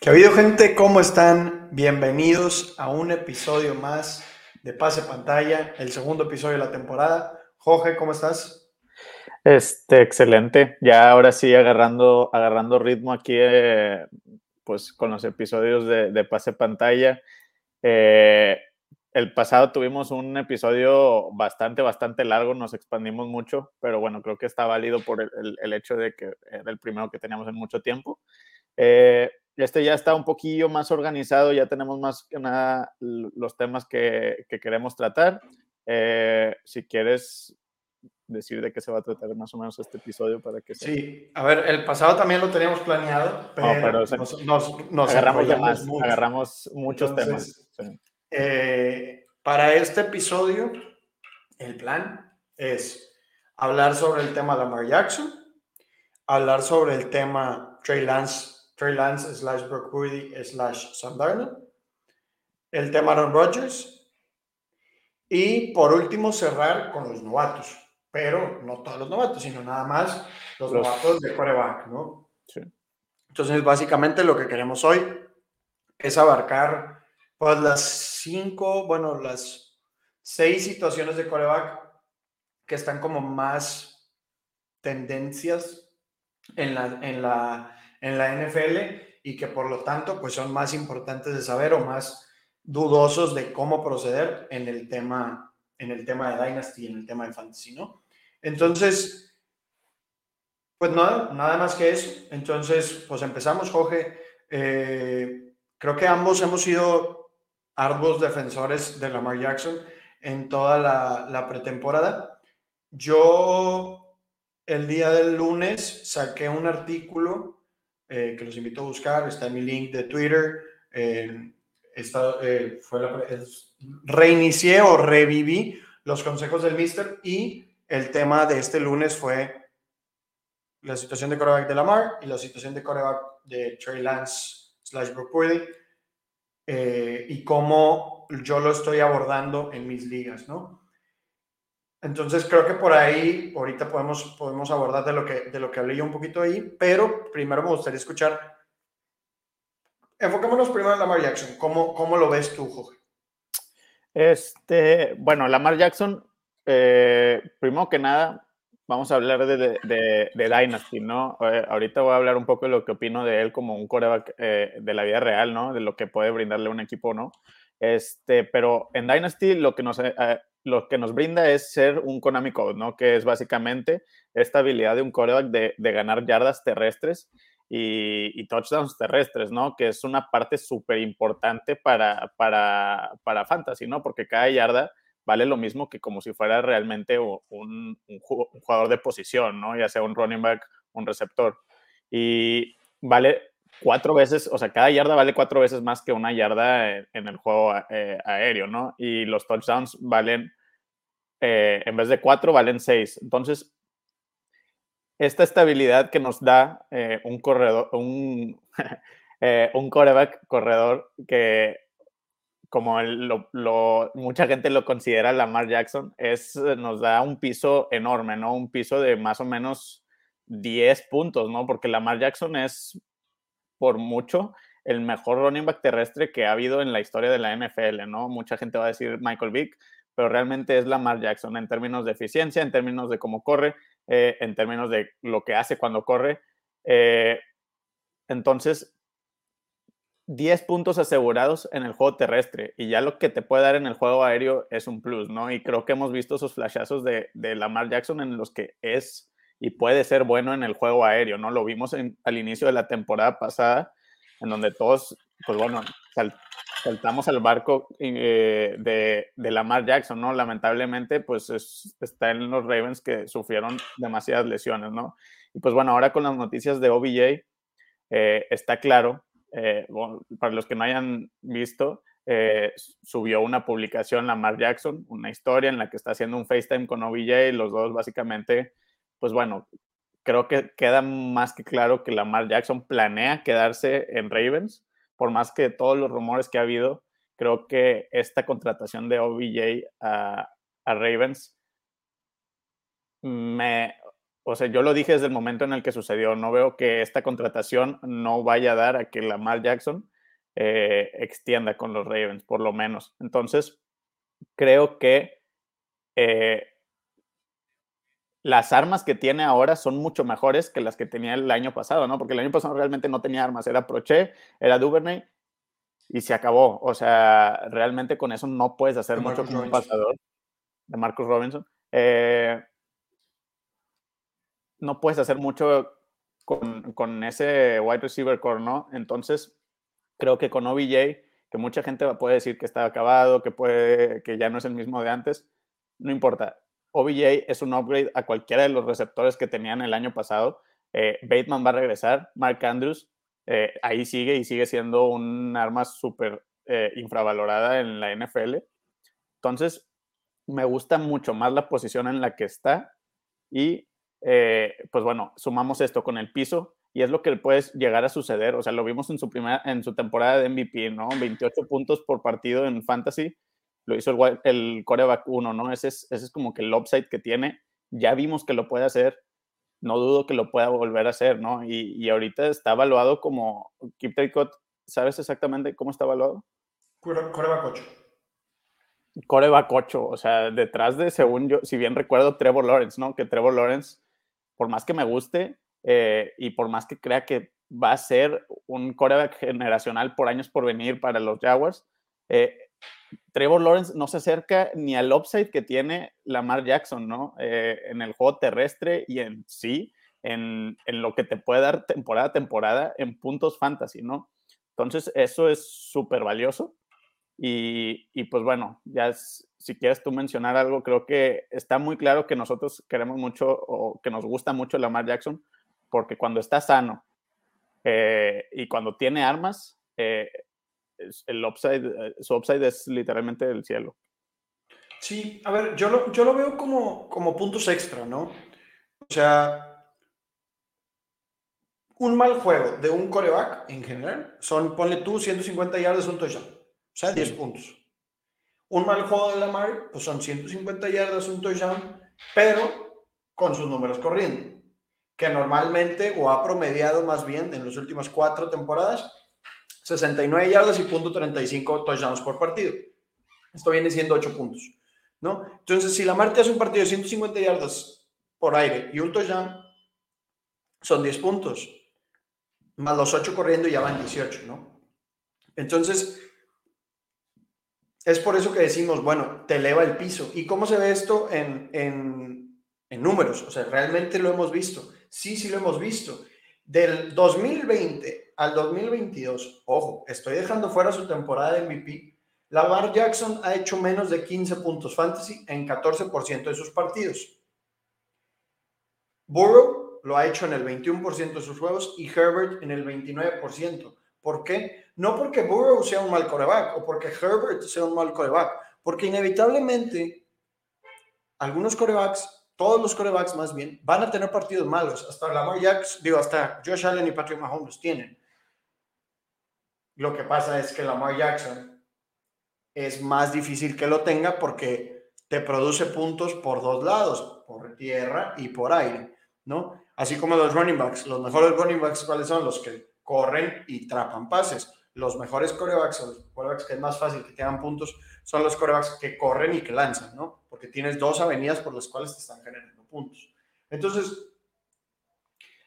¿Qué ha habido gente? ¿Cómo están? Bienvenidos a un episodio más de Pase Pantalla, el segundo episodio de la temporada. Jorge, ¿cómo estás? Este, excelente. Ya ahora sí agarrando, agarrando ritmo aquí, eh, pues con los episodios de, Pase Pantalla. Eh, el pasado tuvimos un episodio bastante, bastante largo, nos expandimos mucho, pero bueno, creo que está válido por el, el hecho de que era el primero que teníamos en mucho tiempo. Eh, este ya está un poquillo más organizado, ya tenemos más que nada los temas que, queremos tratar. Eh, si quieres decir de qué se va a tratar más o menos este episodio para que Sí, a ver, el pasado también lo teníamos planeado, pero, nos, agarramos ya más, agarramos muchos temas. Eh, para este episodio, el plan es hablar sobre el tema de Lamar Jackson, hablar sobre el tema Trey Lance Trey Lance slash Brock Purdy slash Sam Darnold, el tema Aaron Rodgers y por último cerrar con los novatos, pero no todos los novatos, sino nada más los, novatos de coreback, ¿no? Sí. Entonces, básicamente lo que queremos hoy es abarcar pues las cinco, bueno, las seis situaciones de coreback que están como más tendencias en la, en la en la NFL y que por lo tanto pues son más importantes de saber o más dudosos de cómo proceder en el tema, en el tema de Dynasty, en el tema de Fantasy, ¿no? Entonces, pues nada, nada más que eso. Entonces, pues empezamos, Jorge. Eh, creo que ambos hemos sido arduos defensores de Lamar Jackson en toda la, la pretemporada. Yo el día del lunes saqué un artículo eh, que los invito a buscar. Está en mi link de Twitter. Eh, eh, fue reinicié o reviví los consejos del Mister y el tema de este lunes fue la situación de coreback de Lamar y la situación de coreback de Trey Lance slash Brock y cómo yo lo estoy abordando en mis ligas, ¿no? Entonces creo que por ahí ahorita podemos, podemos abordar de lo, que, de lo que hablé yo un poquito ahí, pero primero me gustaría escuchar, enfocémonos primero en Lamar Jackson, ¿cómo, cómo lo ves tú, Jorge? Este, bueno, Lamar Jackson, eh, primero que nada, vamos a hablar de, de, Dynasty, ¿no? Eh, ahorita voy a hablar un poco de lo que opino de él como un coreback eh, de la vida real, ¿no? De lo que puede brindarle un equipo, ¿no? Este, pero en Dynasty lo que nos lo que nos brinda es ser un Konami Code, ¿no? Que es básicamente esta habilidad de un coreback de, ganar yardas terrestres y, touchdowns terrestres, ¿no? Que es una parte súper importante para, para, para, Fantasy, ¿no? Porque cada yarda vale lo mismo que como si fuera realmente un, jugador de posición, ¿no? Ya sea un running back, un receptor. Y vale cuatro veces, o sea, cada yarda vale cuatro veces más que una yarda en, el juego eh, aéreo, ¿no? Y los touchdowns valen, eh, en vez de cuatro, valen seis. Entonces, esta estabilidad que nos da eh, un corredor, un, un coreback corredor que, como lo, mucha gente lo considera Lamar Jackson, es, nos da un piso enorme, ¿no? Un piso de más o menos 10 puntos, ¿no? Porque Lamar Jackson es por mucho el mejor running back terrestre que ha habido en la historia de la NFL, ¿no? Mucha gente va a decir Michael Vick, pero realmente es Lamar Jackson en términos de eficiencia, en términos de cómo corre, eh, en términos de lo que hace cuando corre. Eh, entonces, 10 puntos asegurados en el juego terrestre y ya lo que te puede dar en el juego aéreo es un plus, ¿no? Y creo que hemos visto esos flashazos de, de Lamar Jackson en los que es y puede ser bueno en el juego aéreo, ¿no? Lo vimos al inicio de la temporada pasada, en donde todos, pues bueno, saltamos al barco eh, de, de, Lamar Jackson, ¿no? Lamentablemente, pues está en los Ravens que sufrieron demasiadas lesiones, ¿no? Y pues bueno, ahora con las noticias de OBJ, eh, está claro, eh, para los que no hayan visto, subió una publicación Lamar Jackson, una historia en la que está haciendo un FaceTime con OBJ y los dos básicamente pues bueno, creo que queda más que claro que Lamar Jackson planea quedarse en Ravens, por más que todos los rumores que ha habido creo que esta contratación de OBJ a Ravens me, o sea, yo lo dije desde el momento en el que sucedió, no veo que esta contratación no vaya a dar a que Lamar Jackson eh, extienda con los Ravens, por lo menos. Entonces, creo que eh, las armas que tiene ahora son mucho mejores que las que tenía el año pasado, ¿no? Porque el año pasado realmente no tenía armas, era Proche, era Duvernay y se acabó. O sea, realmente con eso no puedes hacer mucho como un pasador de Marcus Robinson. Eh, no puedes hacer mucho con, ese wide receiver core, ¿no? Entonces, creo que con OBJ, que mucha gente puede decir que está acabado, que, puede, que ya no es el mismo de antes, no importa. OBJ es un upgrade a cualquiera de los receptores que tenían el año pasado. Eh, Bateman va a regresar, Mark Andrews eh, ahí sigue y sigue siendo un arma súper eh, infravalorada en la NFL. Entonces, me gusta mucho más la posición en la que está y eh, pues bueno, sumamos esto con el piso y es lo que puede llegar a suceder. O sea, lo vimos en su, primera, en su temporada de MVP, ¿no? 28 puntos por partido en Fantasy. Lo hizo el, el coreback 1, ¿no? Ese es, ese es como que el upside que tiene. Ya vimos que lo puede hacer. No dudo que lo pueda volver a hacer, ¿no? Y, y ahorita está evaluado como Keep Tricot. ¿Sabes exactamente cómo está evaluado? Coreback 8. Coreback 8. O sea, detrás de, según yo, si bien recuerdo, Trevor Lawrence, ¿no? Que Trevor Lawrence por más que me guste eh, y por más que crea que va a ser un coreback generacional por años por venir para los Jaguars, eh, Trevor Lawrence no se acerca ni al upside que tiene Lamar Jackson, ¿no? Eh, en el juego terrestre y en sí, en, en, lo que te puede dar temporada a temporada en puntos fantasy, ¿no? Entonces, eso es súper valioso. Y, y, pues bueno, ya es, si quieres tú mencionar algo, creo que está muy claro que nosotros queremos mucho o que nos gusta mucho Lamar Jackson, porque cuando está sano eh, y cuando tiene armas, eh, el upside, eh, su upside es literalmente el cielo. Sí, a ver, yo lo, yo lo veo como, como puntos extra, ¿no? O sea, un mal juego de un coreback en general son, ponle tú, 150 yardas, un touchdown. O sea, 10 puntos. Un mal juego de Lamar, pues son 150 yardas, un touchdown, pero con sus números corriendo, que normalmente o ha promediado más bien en las últimas cuatro temporadas 69 yardas y punto 35 touchdowns por partido. Esto viene siendo 8 puntos, ¿no? Entonces, si Lamar te hace un partido de 150 yardas por aire y un touchdown, son 10 puntos, más los 8 corriendo ya van 18, ¿no? Entonces, es por eso que decimos, bueno, te eleva el piso. ¿Y cómo se ve esto en, en, números? O sea, realmente lo hemos visto. Sí, sí lo hemos visto. Del 2020 al 2022, ojo, estoy dejando fuera su temporada de MVP. Lamar Jackson ha hecho menos de 15 puntos fantasy en 14% de sus partidos. Burrow lo ha hecho en el 21% de sus juegos y Herbert en el 29%. ¿Por qué? No porque Burrow sea un mal coreback o porque Herbert sea un mal coreback, porque inevitablemente algunos corebacks, todos los corebacks más bien, van a tener partidos malos. Hasta Lamar Jackson, digo, hasta Josh Allen y Patrick Mahomes tienen. Lo que pasa es que Lamar Jackson es más difícil que lo tenga porque te produce puntos por dos lados, por tierra y por aire, ¿no? Así como los running backs. Los mejores running backs, ¿cuáles son? Los que corren y trapan pases. Los mejores corebacks, o los corebacks que es más fácil que tengan puntos, son los corebacks que corren y que lanzan, ¿no? Porque tienes dos avenidas por las cuales te están generando puntos. Entonces,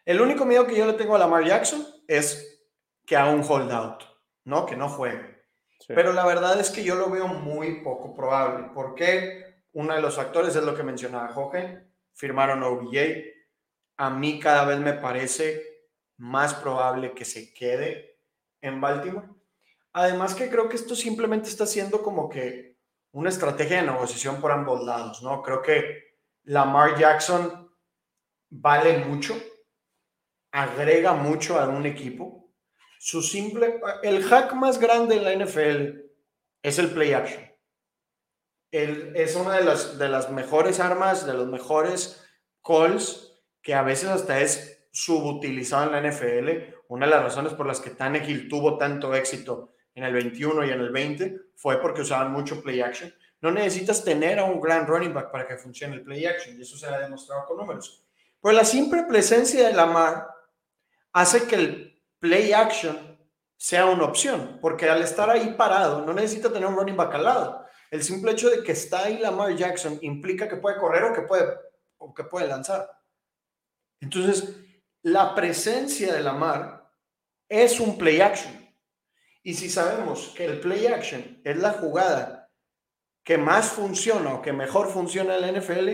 el único miedo que yo le tengo a Lamar Jackson es que haga un holdout, ¿no? Que no juegue. Pero la verdad es que yo lo veo muy poco probable. porque Uno de los factores es lo que mencionaba Jorge, firmaron OBJ. A mí cada vez me parece más probable que se quede en Baltimore. Además que creo que esto simplemente está siendo como que una estrategia de negociación por ambos lados, ¿no? Creo que Lamar Jackson vale mucho, agrega mucho a un equipo. Su simple, el hack más grande en la NFL es el play action. es una de las, de las mejores armas, de los mejores calls, que a veces hasta es subutilizado en la NFL. Una de las razones por las que Tannehill tuvo tanto éxito en el 21 y en el 20 fue porque usaban mucho play action. No necesitas tener a un gran running back para que funcione el play action y eso se ha demostrado con números. Pero la simple presencia de Lamar hace que el play action sea una opción, porque al estar ahí parado no necesita tener un running back al lado. El simple hecho de que está ahí Lamar Jackson implica que puede correr o que puede, o que puede lanzar. Entonces, la presencia de Lamar es un play action. Y si sabemos que el play action es la jugada que más funciona o que mejor funciona en la NFL,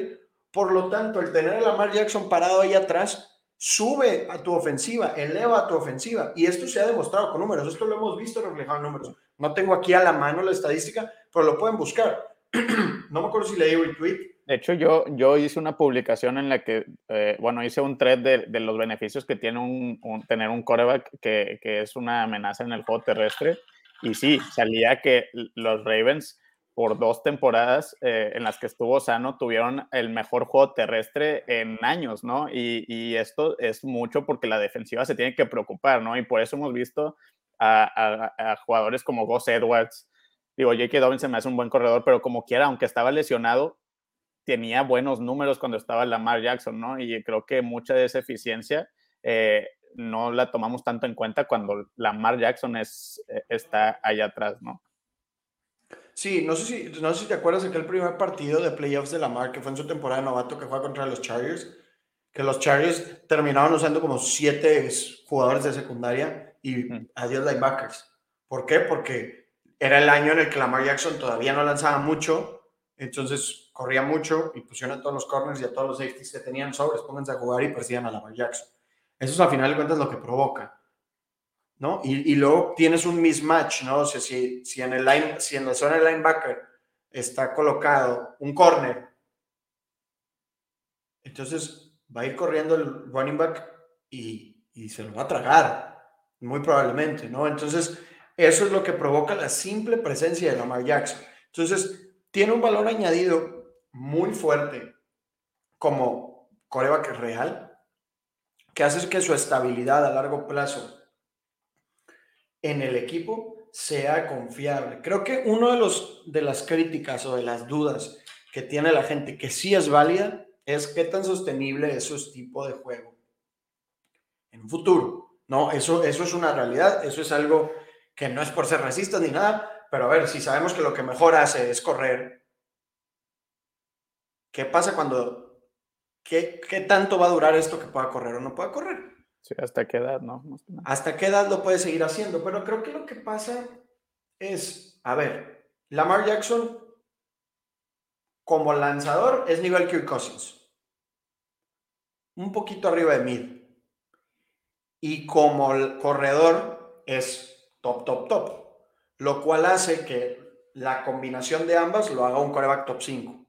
por lo tanto, el tener a Lamar Jackson parado ahí atrás sube a tu ofensiva, eleva a tu ofensiva. Y esto se ha demostrado con números. Esto lo hemos visto reflejado en números. No tengo aquí a la mano la estadística, pero lo pueden buscar. no me acuerdo si leí el tweet. De hecho, yo, yo hice una publicación en la que, eh, bueno, hice un thread de, de, los beneficios que tiene un, tener un coreback que, que, es una amenaza en el juego terrestre. Y sí, salía que los Ravens, por dos temporadas eh, en las que estuvo sano, tuvieron el mejor juego terrestre en años, ¿no? Y, y, esto es mucho porque la defensiva se tiene que preocupar, ¿no? Y por eso hemos visto a, a, a jugadores como Gus Edwards, digo, J.K. Dobbins se me hace un buen corredor, pero como quiera, aunque estaba lesionado, tenía buenos números cuando estaba Lamar Jackson, ¿no? Y creo que mucha de esa eficiencia eh, no la tomamos tanto en cuenta cuando Lamar Jackson es, eh, está allá atrás, ¿no? Sí, no sé, si, no sé si te acuerdas de aquel primer partido de playoffs de Lamar, que fue en su temporada de novato que juega contra los Chargers, que los Chargers terminaron usando como siete jugadores de secundaria y adiós linebackers. ¿Por qué? Porque era el año en el que Lamar Jackson todavía no lanzaba mucho, entonces corría mucho y pusieron a todos los corners y a todos los safeties que tenían sobres, pónganse a jugar y persigan a Lamar Jackson. Eso es al final de cuentas lo que provoca. ¿no? Y, y, luego tienes un mismatch, ¿no? Si, en el line, si en la zona de linebacker está colocado un corner, entonces va a ir corriendo el running back y, y se lo va a tragar, muy probablemente, ¿no? Entonces, eso es lo que provoca la simple presencia de Lamar Jackson. Entonces, tiene un valor añadido muy fuerte como coreback real, que hace que su estabilidad a largo plazo en el equipo sea confiable. Creo que uno de de las críticas o de las dudas que tiene la gente que sí es válida es qué tan sostenible es su tipo de juego en futuro. No, eso, eso es una realidad, eso es algo que no es por ser racista ni nada, pero a ver, si sabemos que lo que mejor hace es correr, ¿qué pasa cuando, qué, qué tanto va a durar esto que pueda correr o no pueda correr? Sí, hasta qué edad, ¿no? Hasta qué edad lo puede seguir haciendo, pero creo que lo que pasa es, a ver, Lamar Jackson como lanzador es nivel Kirk Cousins. Un poquito arriba de mid. Y como corredor es top, top, top. Lo cual hace que la combinación de ambas lo haga un coreback top 5.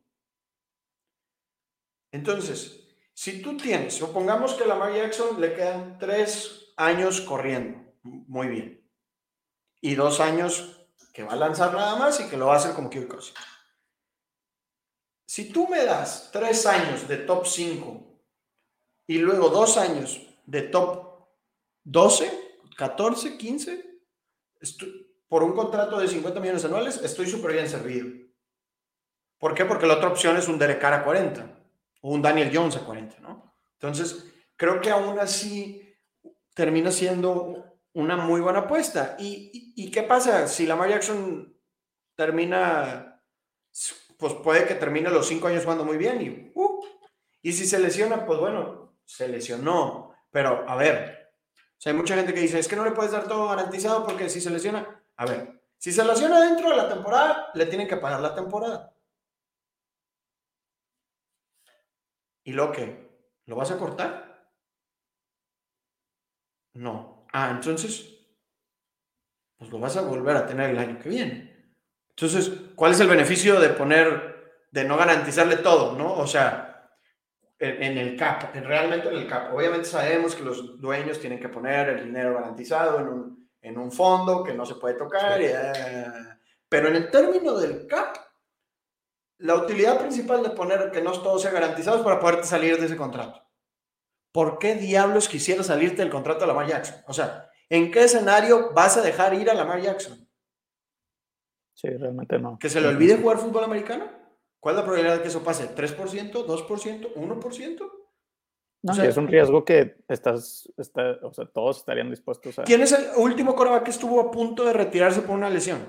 Entonces, si tú tienes, supongamos que a Lamar Jackson le quedan tres años corriendo, muy bien, y dos años que va a lanzar nada más y que lo va a hacer como Kirk Cousins. Si tú me das tres años de top 5 y luego dos años de top 12, 14, 15, por un contrato de 50 millones anuales, estoy súper bien servido. ¿Por qué? Porque la otra opción es un Derek a 40 o un Daniel Jones a 40, ¿no? Entonces, creo que aún así termina siendo una muy buena apuesta. ¿Y, qué pasa? Si Lamar Jackson termina, pues puede que termine los cinco años jugando muy bien y, uh, y si se lesiona, pues bueno, se lesionó. Pero a ver, hay mucha gente que dice, es que no le puedes dar todo garantizado porque si se lesiona, a ver, si se lesiona dentro de la temporada, le tienen que pagar la temporada. ¿Y lo que? ¿Lo vas a cortar? No. Ah, entonces, pues lo vas a volver a tener el año que viene. Entonces, ¿cuál es el beneficio de poner, de no garantizarle todo, no? O sea, en, el CAP, realmente en el CAP. Obviamente sabemos que los dueños tienen que poner el dinero garantizado en un, en un fondo que no se puede tocar, eh, pero en el término del CAP, la utilidad principal de poner que no todo sea garantizado es para poderte salir de ese contrato. ¿Por qué diablos quisieras salirte del contrato de Lamar Jackson? O sea, ¿en qué escenario vas a dejar ir a Lamar Jackson? Sí, realmente no. ¿Que se le olvide jugar fútbol americano? ¿Cuál es la probabilidad de que eso pase? ¿3%? ¿2%? ¿1%? No, es un riesgo que estás, o sea, todos estarían dispuestos a... ¿Quién es el último coreback que estuvo a punto de retirarse por una lesión?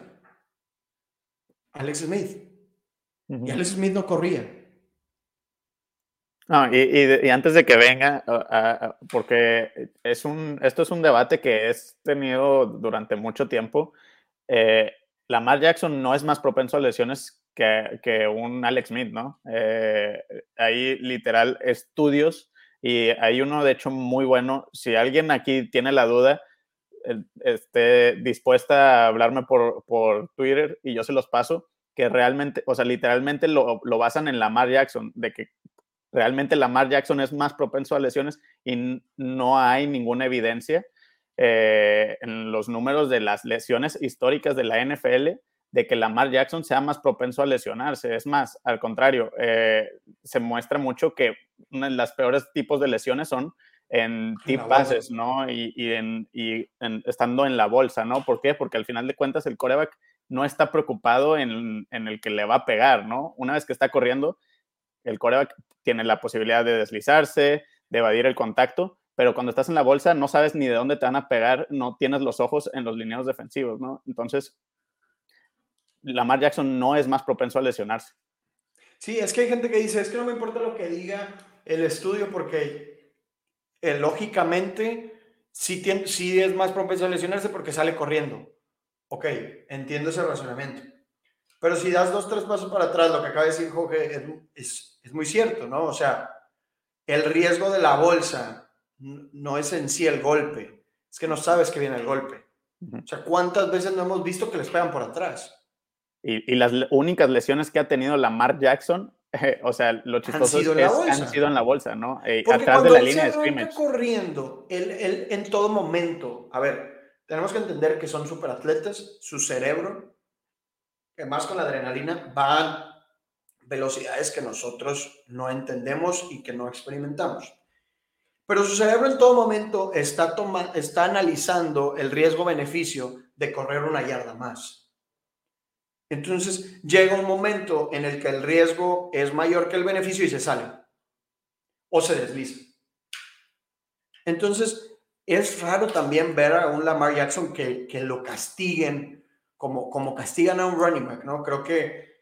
Alex Smith. Y Alex Smith no corría. No, y, antes de que venga, porque es un, esto es un debate que es tenido durante mucho tiempo. Eh, Lamar Jackson no es más propenso a lesiones que, que un Alex Smith, ¿no? Eh, hay literal estudios y hay uno, de hecho, muy bueno. Si alguien aquí tiene la duda, eh, esté dispuesta a hablarme por, por Twitter y yo se los paso, que realmente, o sea, literalmente lo, lo basan en Lamar Jackson, de que realmente Lamar Jackson es más propenso a lesiones y no hay ninguna evidencia eh, en los números de las lesiones históricas de la NFL de que Lamar Jackson sea más propenso a lesionarse. Es más, al contrario, eh, se muestra mucho que una de las peores tipos de lesiones son en tip passes, ¿no? Y, en, estando en la bolsa, ¿no? ¿Por qué? Porque al final de cuentas el coreback no está preocupado en, en, el que le va a pegar, ¿no? Una vez que está corriendo, el coreback tiene la posibilidad de deslizarse, de evadir el contacto, pero cuando estás en la bolsa no sabes ni de dónde te van a pegar, no tienes los ojos en los lineados defensivos, ¿no? Entonces, Lamar Jackson no es más propenso a lesionarse. Sí, es que hay gente que dice, es que no me importa lo que diga el estudio porque eh, lógicamente sí, sí es más propenso a lesionarse porque sale corriendo. Ok, entiendo ese razonamiento. Pero si das dos, tres pasos para atrás, lo que acaba de decir Jorge es, es, es muy cierto, ¿no? O sea, el riesgo de la bolsa no es en sí el golpe, es que no sabes que viene el golpe. O sea, ¿cuántas veces no hemos visto que les pegan por atrás? Y, las únicas lesiones que ha tenido Lamar Jackson, o sea, lo chistoso es que han sido en la bolsa, ¿no? Eh, atrás de la línea de scrimmage. corriendo, él, en todo momento, a ver, tenemos que entender que son superatletas, su cerebro, que más con la adrenalina, va a velocidades que nosotros no entendemos y que no experimentamos. Pero su cerebro en todo momento está, está analizando el riesgo-beneficio de correr una yarda más. Entonces llega un momento en el que el riesgo es mayor que el beneficio y se sale o se desliza. Entonces es raro también ver a un Lamar Jackson que, que lo castiguen como, como castigan a un running back, ¿no? Creo que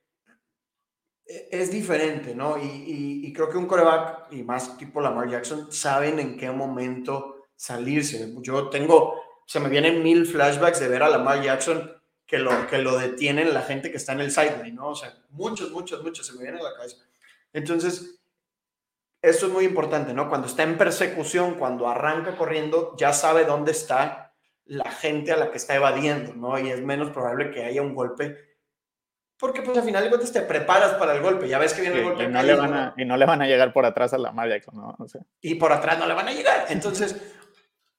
es diferente, ¿no? Y, y, creo que un coreback y más tipo Lamar Jackson saben en qué momento salirse. Yo tengo, se me vienen mil flashbacks de ver a Lamar Jackson que lo, que lo detienen la gente que está en el sideline, ¿no? O sea, muchos, muchos, muchos se me vienen a la cabeza. Entonces, eso es muy importante, ¿no? Cuando está en persecución, cuando arranca corriendo, ya sabe dónde está la gente a la que está evadiendo, ¿no? Y es menos probable que haya un golpe, porque pues al final de cuentas te preparas para el golpe, ya ves que viene el golpe. Y no, le van a, y no le van a llegar por atrás a la María, ¿no? O sea. Y por atrás no le van a llegar. Entonces,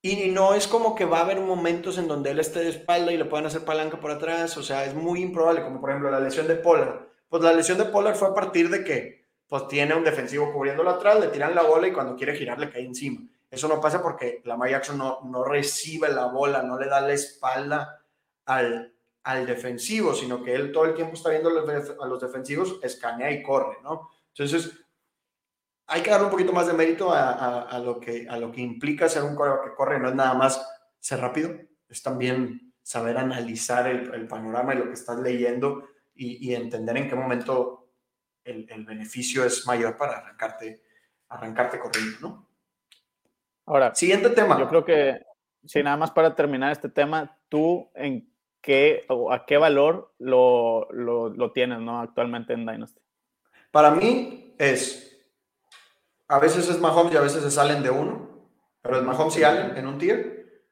y no es como que va a haber momentos en donde él esté de espalda y le puedan hacer palanca por atrás. O sea, es muy improbable, como por ejemplo la lesión de Pollard. Pues la lesión de Pollard fue a partir de que pues tiene un defensivo cubriéndolo atrás, le tiran la bola y cuando quiere girar le cae encima. Eso no pasa porque la Jackson no, no recibe la bola, no le da la espalda al, al defensivo, sino que él todo el tiempo está viendo a los defensivos, escanea y corre, ¿no? Entonces, hay que darle un poquito más de mérito a, lo, que, a lo que implica ser un coreback que corre, no es nada más ser rápido, es también saber analizar el, panorama y lo que estás leyendo y, entender en qué momento el, beneficio es mayor para arrancarte, arrancarte corriendo, ¿no? Ahora, siguiente tema. Yo creo que, sí, nada más para terminar este tema, tú en qué o a qué valor lo, lo, lo tienes, ¿no? Actualmente en Dynasty. Para mí es a veces es Mahomes y a veces se salen de uno, pero es Mahomes y Allen en un tier.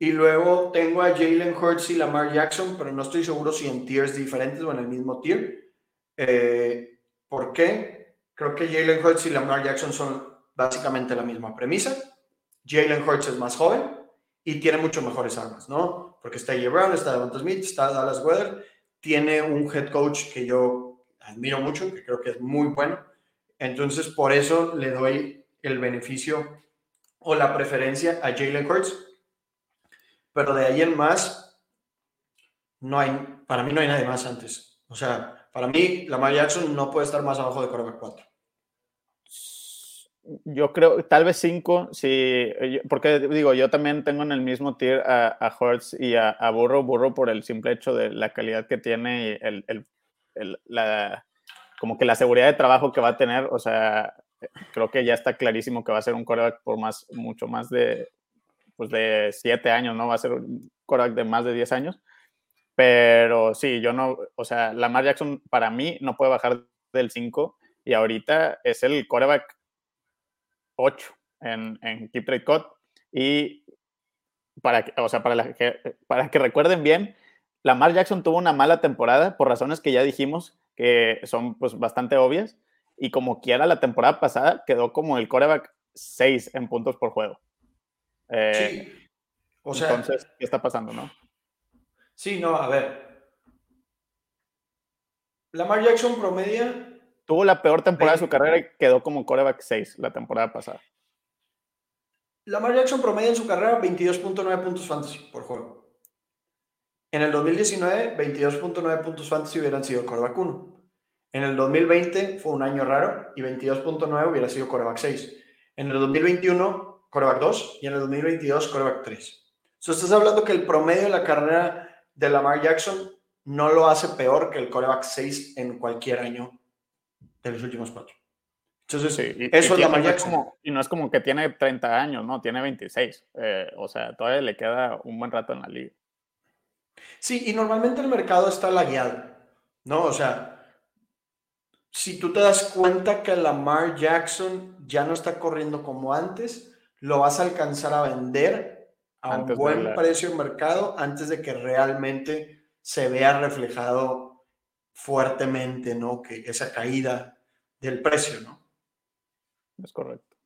Y luego tengo a Jalen Hurts y Lamar Jackson, pero no estoy seguro si en tiers diferentes o en el mismo tier. Eh, ¿Por qué? Creo que Jalen Hurts y Lamar Jackson son básicamente la misma premisa. Jalen Hurts es más joven y tiene mucho mejores armas, ¿no? Porque está J. Brown, está Devonta Smith, está Dallas Weather, tiene un head coach que yo admiro mucho, que creo que es muy bueno entonces, por eso le doy el beneficio o la preferencia a Jalen Hurts. Pero de ahí en más, no hay, para mí no hay nadie más antes. O sea, para mí, Lamar Jackson no puede estar más abajo de quarterback 4. Yo creo, tal vez 5, sí, porque digo, yo también tengo en el mismo tier a, a Hurts y a, a, Burro, Burro por el simple hecho de la calidad que tiene y el, el, el, la, como que la seguridad de trabajo que va a tener, o sea, creo que ya está clarísimo que va a ser un quarterback por más, mucho más de, pues de 7 años, ¿no? Va a ser un quarterback de más de 10 años. Pero sí, yo no, o sea, Lamar Jackson para mí no puede bajar del 5 y ahorita es el quarterback 8 en, en Keep Trade Cut. Y para que, o sea, para, que, para que recuerden bien, Lamar Jackson tuvo una mala temporada por razones que ya dijimos que son pues bastante obvias. Y como quiera la temporada pasada quedó como el quarterback 6 en puntos por juego. Eh, sí. O sea, entonces, ¿qué está pasando, no? Sí, no, a ver. Lamar Jackson promedia. Tuvo la peor temporada de su carrera y quedó como coreback 6 la temporada pasada. Lamar Jackson promedia en su carrera 22.9 puntos fantasy por juego. En el 2019, 22.9 puntos fantasy hubieran sido coreback 1. En el 2020 fue un año raro y 22.9 hubiera sido coreback 6. En el 2021, coreback 2 y en el 2022, coreback 3. So, estás hablando que el promedio de la carrera de Lamar Jackson no lo hace peor que el coreback 6 en cualquier año de los últimos cuatro. Entonces, sí, eso es Lamar Jackson. y no es como que tiene 30 años, no, tiene 26. Eh, o sea, todavía le queda un buen rato en la liga. Sí, y normalmente el mercado está lagueado, ¿no? O sea, si tú te das cuenta que Lamar Jackson ya no está corriendo como antes, lo vas a alcanzar a vender a un buen precio en mercado antes de que realmente se vea reflejado fuertemente, ¿no? Que esa caída del precio, ¿no? Es correcto.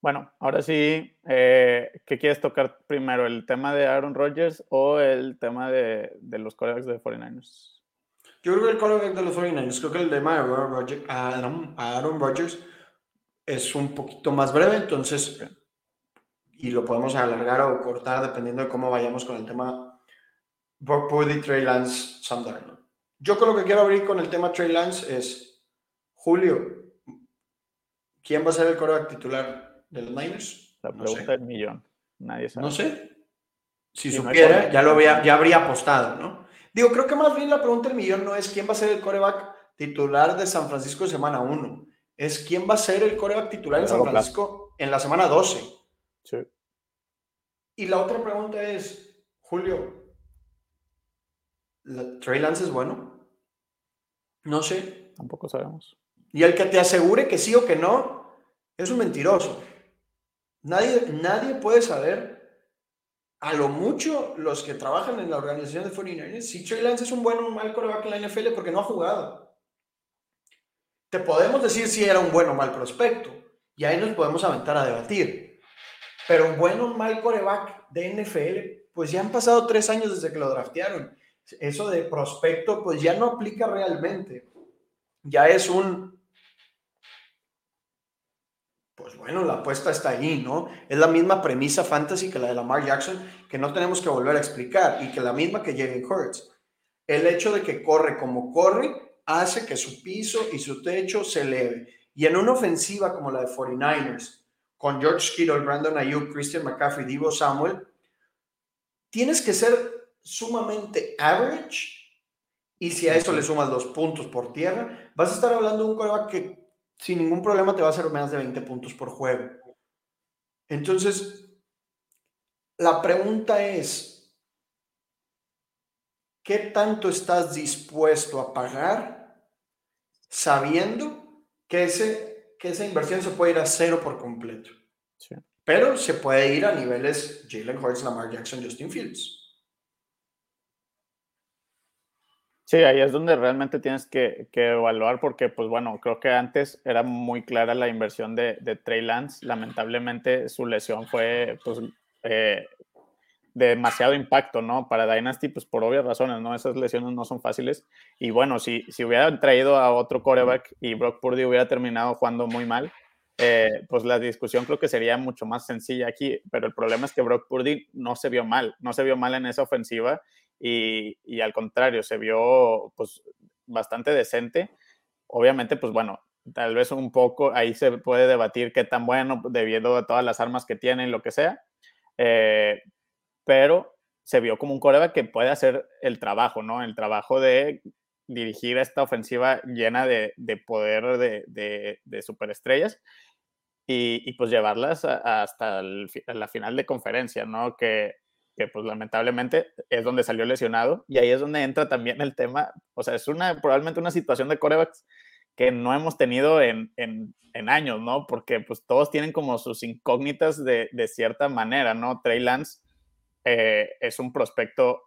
Bueno, ahora sí, eh, ¿qué quieres tocar primero? ¿El tema de Aaron Rodgers o el tema de, de los corebacks de 49ers? Yo creo que el coreback de los 49ers, creo que el tema de Aaron Rodgers es un poquito más breve, entonces y lo podemos alargar o cortar dependiendo de cómo vayamos con el tema Brock Purdy, Trey Lance, Sam Darnold. Yo con lo que quiero abrir con el tema Trey Lance es, Julio, ¿quién va a ser el coreback titular de los Niners? La pregunta del millón. Nadie sabe. No sé. Si, supiera, ya, lo había, ya habría apostado, ¿no? Digo, creo que más bien la pregunta del millón no es quién va a ser el coreback titular de San Francisco en semana 1. Es quién va a ser el coreback titular en San Francisco en la semana 12. Y la otra pregunta es, Julio, ¿Trey Lance es bueno? No sé. Tampoco sabemos. Y el que te asegure que sí o que no, es un mentiroso. Nadie, nadie puede saber, a lo mucho los que trabajan en la organización de 49ers, si Trey Lance es un buen o un mal coreback en la NFL porque no ha jugado. Te podemos decir si era un buen o mal prospecto, y ahí nos podemos aventar a debatir. Pero bueno, mal coreback de NFL, pues ya han pasado tres años desde que lo draftearon. Eso de prospecto, pues ya no aplica realmente. Ya es un, pues bueno, la apuesta está ahí, ¿no? Es la misma premisa fantasy que la de Lamar Jackson, que no tenemos que volver a explicar, y que la misma que Jalen Hurts. El hecho de que corre como corre hace que su piso y su techo se eleve. Y en una ofensiva como la de 49ers, con George Kittle, Brandon Ayuk, Christian McCaffrey, Divo Samuel, tienes que ser sumamente average y si a eso le sumas los puntos por tierra, vas a estar hablando de un coreback que sin ningún problema te va a hacer menos de 20 puntos por juego. Entonces, la pregunta es, ¿qué tanto estás dispuesto a pagar sabiendo que ese que esa inversión se puede ir a cero por completo. Pero se puede ir a niveles Jalen Hurts, Lamar Jackson, Justin Fields. Sí, ahí es donde realmente tienes que, evaluar porque, pues bueno, creo que antes era muy clara la inversión de, de Trey Lance. Lamentablemente su lesión fue pues, eh, demasiado impacto, ¿no? Para Dynasty, pues por obvias razones, ¿no? Esas lesiones no son fáciles. Y bueno, si, si hubieran traído a otro coreback y Brock Purdy hubiera terminado jugando muy mal, eh, pues la discusión creo que sería mucho más sencilla aquí. Pero el problema es que Brock Purdy no se vio mal, no se vio mal en esa ofensiva y, y al contrario, se vio pues bastante decente. Obviamente, pues bueno, tal vez un poco, ahí se puede debatir qué tan bueno, debido a todas las armas que tienen, lo que sea, eh, pero se vio como un coreback que puede hacer el trabajo, ¿no? El trabajo de dirigir esta ofensiva llena de, poder de, de, superestrellas y, pues llevarlas hasta la final de conferencia, ¿no? Que, que pues lamentablemente es donde salió lesionado y ahí es donde entra también el tema, o sea, es una probablemente una situación de corebacks que no hemos tenido en, en, años, ¿no? Porque pues todos tienen como sus incógnitas de, de cierta manera, ¿no? Trey Lance eh, es un prospecto,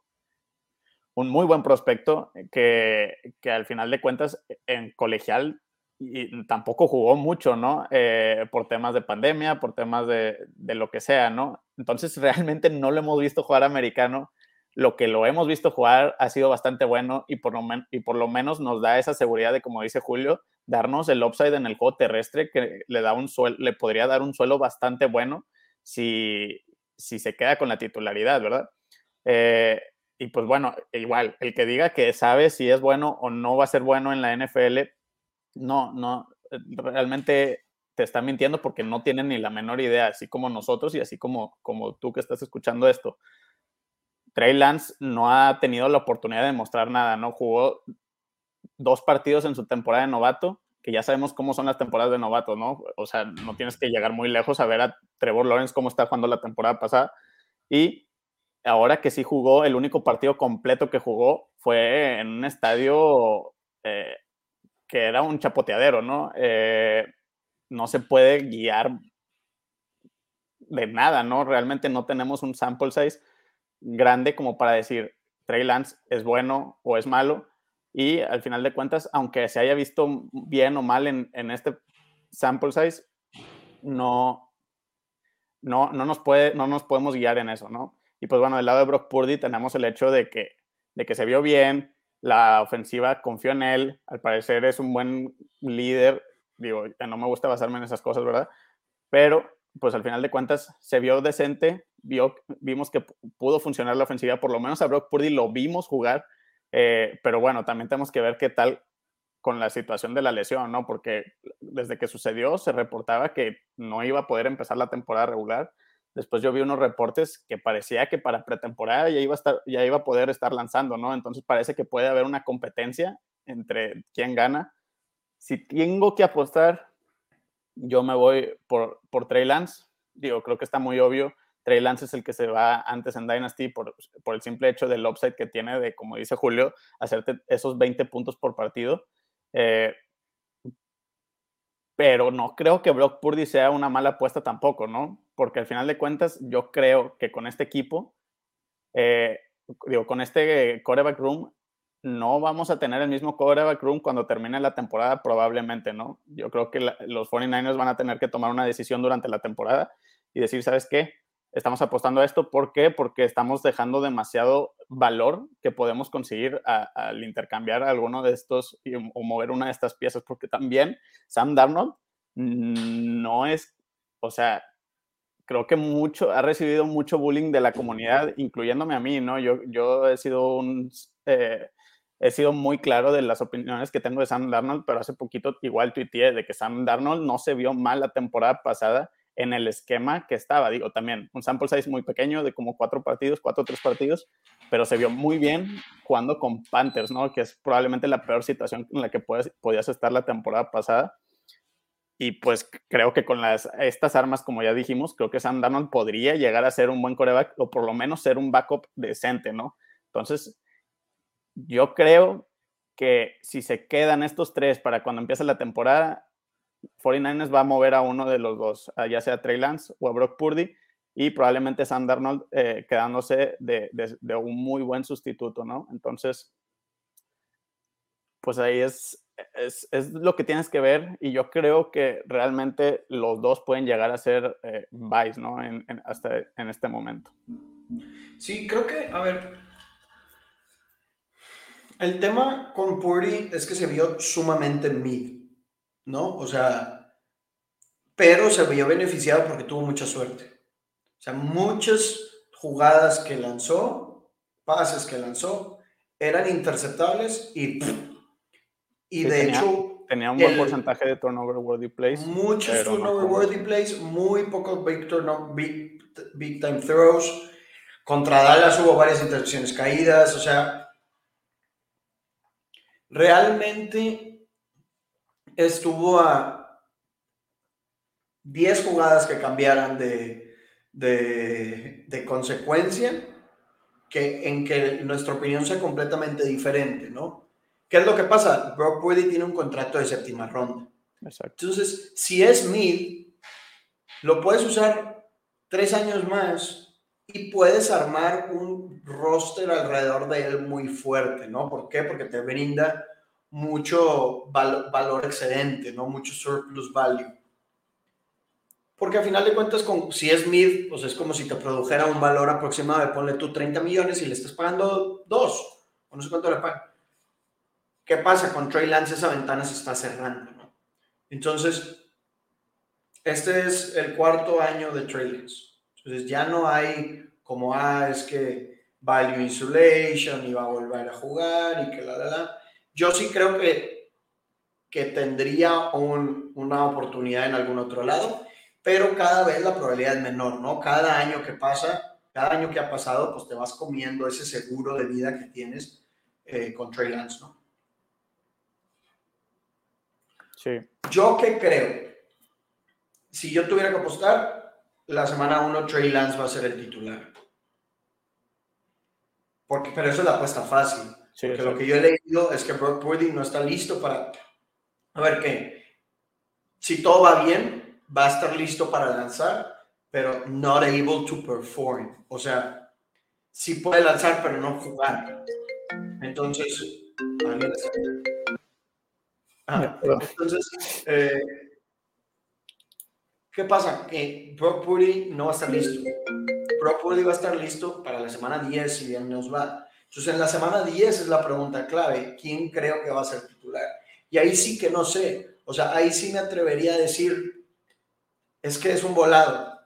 un muy buen prospecto que, que, al final de cuentas en colegial y tampoco jugó mucho, ¿no? Eh, por temas de pandemia, por temas de, de, lo que sea, ¿no? Entonces realmente no lo hemos visto jugar americano lo que lo hemos visto jugar ha sido bastante bueno y por, lo y por lo menos nos da esa seguridad de, como dice Julio, darnos el upside en el juego terrestre que le, da un le podría dar un suelo bastante bueno si, si se queda con la titularidad, ¿verdad? Eh, y pues bueno, igual, el que diga que sabe si es bueno o no va a ser bueno en la NFL, no, no, realmente te está mintiendo porque no tiene ni la menor idea, así como nosotros y así como, como tú que estás escuchando esto. Trey Lance no ha tenido la oportunidad de mostrar nada, ¿no? Jugó dos partidos en su temporada de novato, que ya sabemos cómo son las temporadas de novato, ¿no? O sea, no tienes que llegar muy lejos a ver a Trevor Lawrence cómo está jugando la temporada pasada. Y ahora que sí jugó, el único partido completo que jugó fue en un estadio eh, que era un chapoteadero, ¿no? Eh, no se puede guiar de nada, ¿no? Realmente no tenemos un sample size grande como para decir Trey Lance es bueno o es malo. Y al final de cuentas, aunque se haya visto bien o mal en, este sample size, no, no, no, nos puede, no nos podemos guiar en eso, ¿no? Y pues bueno, del lado de Brock Purdy tenemos el hecho de que, de que se vio bien, la ofensiva confió en él, al parecer es un buen líder, digo, no me gusta basarme en esas cosas, ¿verdad? Pero pues al final de cuentas se vio decente, vio, vimos que pudo funcionar la ofensiva, por lo menos a Brock Purdy lo vimos jugar, eh, pero bueno, también tenemos que ver qué tal con la situación de la lesión, ¿no? Porque desde que sucedió se reportaba que no iba a poder empezar la temporada regular. Después yo vi unos reportes que parecía que para pretemporada ya iba a, estar, ya iba a poder estar lanzando, ¿no? Entonces parece que puede haber una competencia entre quién gana. Si tengo que apostar, yo me voy por, por Trey Lance. Digo, creo que está muy obvio. Trey Lance es el que se va antes en Dynasty por, por el simple hecho del upside que tiene de, como dice Julio, hacerte esos 20 puntos por partido. Eh, pero no creo que Brock Purdy sea una mala apuesta tampoco, ¿no? Porque al final de cuentas, yo creo que con este equipo, eh, digo, con este coreback room, no vamos a tener el mismo quarterback room cuando termine la temporada, probablemente, ¿no? Yo creo que los 49ers van a tener que tomar una decisión durante la temporada y decir, ¿sabes qué? Estamos apostando a esto. ¿Por qué? Porque estamos dejando demasiado valor que podemos conseguir al intercambiar alguno de estos o mover una de estas piezas, porque también Sam Darnold no es, o sea, creo que mucho, ha recibido mucho bullying de la comunidad, incluyéndome a mí, ¿no? Yo, yo he sido un... Eh, he sido muy claro de las opiniones que tengo de Sam Darnold, pero hace poquito igual tuiteé de que Sam Darnold no se vio mal la temporada pasada en el esquema que estaba. Digo, también un sample size muy pequeño de como cuatro partidos, cuatro o tres partidos, pero se vio muy bien jugando con Panthers, ¿no? Que es probablemente la peor situación en la que puedes, podías estar la temporada pasada. Y pues creo que con las, estas armas, como ya dijimos, creo que Sam Darnold podría llegar a ser un buen coreback o por lo menos ser un backup decente, ¿no? Entonces, yo creo que si se quedan estos tres para cuando empiece la temporada, 49ers va a mover a uno de los dos, ya sea Trey Lance o a Brock Purdy, y probablemente Sam Darnold eh, quedándose de, un muy buen sustituto, ¿no? Entonces, pues ahí es, es, lo que tienes que ver, y yo creo que realmente los dos pueden llegar a ser eh, vice, ¿no? En, hasta en este momento. Sí, creo que, a ver, el tema con Purdy es que se vio sumamente mid, ¿no? O sea, pero se vio beneficiado porque tuvo mucha suerte. O sea, muchas jugadas que lanzó pases que lanzó eran interceptables y, y de hecho... Tenía un buen porcentaje de turnover worthy plays. Muchos turnover worthy plays, muy pocos big, big, big time throws. Contra Dallas hubo varias intercepciones caídas, o sea, realmente estuvo a 10 jugadas que cambiaran de, de, de consecuencia que, en que nuestra opinión sea completamente diferente, ¿no? ¿Qué es lo que pasa? Brock Purdy tiene un contrato de séptima ronda. Entonces, si es mid, lo puedes usar tres años más y puedes armar un roster alrededor de él muy fuerte, ¿no? ¿Por qué? Porque te brinda mucho valor excedente, ¿no? Mucho surplus value. Porque al final de cuentas, con, si es mid, pues es como si te produjera un valor aproximado de ponle tú 30 millones y le estás pagando dos, o no sé cuánto le pagan. ¿Qué pasa con Trey Lance? Esa ventana se está cerrando, ¿no? Entonces, este es el cuarto año de Trey Lance. Entonces, ya no hay como, ah, es que value insulation y va a volver a jugar y que la, la, la. Yo sí creo que, que tendría una oportunidad en algún otro lado pero cada vez la probabilidad es menor, ¿no? Cada año que pasa, cada año que ha pasado, pues te vas comiendo ese seguro de vida que tienes eh, con Trey Lance, ¿no? Sí. ¿Yo qué creo? Si yo tuviera que apostar, la semana 1 Trey Lance va a ser el titular. Porque, pero eso es la apuesta fácil. Porque lo que yo he leído es que Brock Purdy no está listo para... A ver qué. Si todo va bien, va a estar listo para lanzar, pero not able to perform. O sea, sí puede lanzar, pero no jugar. Entonces, ah, entonces, eh, ¿qué pasa? Que Brock Purdy no va a estar listo. Brock Purdy va a estar listo para la semana 10, si bien nos va. Entonces, en la semana 10 es la pregunta clave. ¿Quién creo que va a ser titular? Y ahí sí que no sé. O sea, ahí sí me atrevería a decir es que es un volado.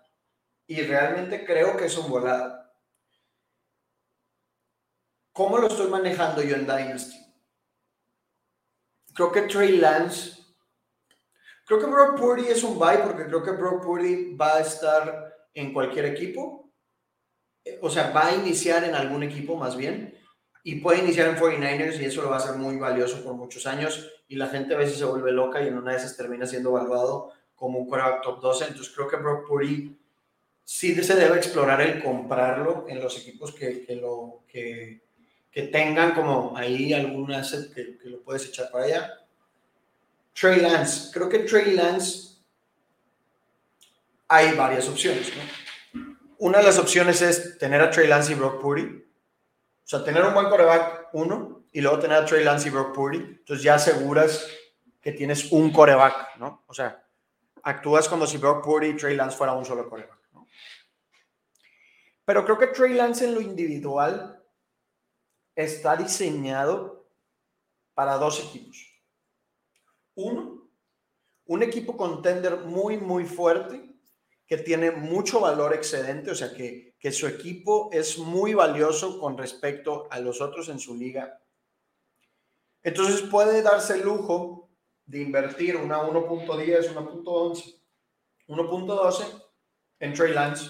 Y realmente creo que es un volado. ¿Cómo lo estoy manejando yo en Dynasty? Creo que Trey Lance, creo que Brock Purdy es un buy porque creo que Brock Purdy va a estar en cualquier equipo. O sea, va a iniciar en algún equipo más bien. Y puede iniciar en 49ers y eso lo va a hacer muy valioso por muchos años. Y la gente a veces se vuelve loca y en una de esas termina siendo evaluado como un quarterback top 12. Entonces creo que Brock Purdy sí se debe explorar el comprarlo en los equipos que, que lo, que, que, tengan como ahí algún asset que, que, lo puedes echar para allá. Trey Lance. Creo que Trey Lance hay varias opciones. ¿no? Una de las opciones es tener a Trey Lance y Brock Purdy. O sea, tener un buen coreback, uno, y luego tener a Trey Lance y Brock Purdy. Entonces ya aseguras que tienes un coreback, ¿no? O sea, actúas como si Brock Purdy y Trey Lance fuera un solo coreback. Pero creo que Trey Lance en lo individual está diseñado para dos equipos. Uno, un equipo contender muy, muy fuerte que tiene mucho valor excedente, o sea que, que su equipo es muy valioso con respecto a los otros en su liga. Entonces puede darse el lujo de invertir una 1.10, 1.11, 1.12 en Trey Lance.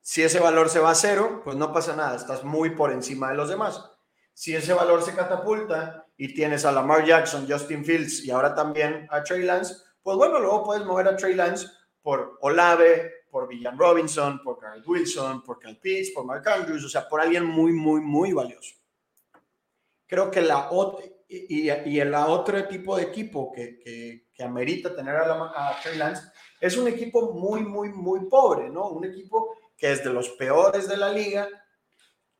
Si ese valor se va a cero, pues no pasa nada, estás muy por encima de los demás. Si ese valor se catapulta y tienes a Lamar Jackson, Justin Fields y ahora también a Trey Lance, pues bueno, luego puedes mover a Trey Lance por Olave, por Villan Robinson, por Carl Wilson, por Cal Pitts, por Mark Andrews, o sea, por alguien muy, muy, muy valioso. Creo que la, y, y el otro tipo de equipo que, que, que amerita tener a, la, a Trey Lance es un equipo muy, muy, muy pobre, ¿no? Un equipo que es de los peores de la liga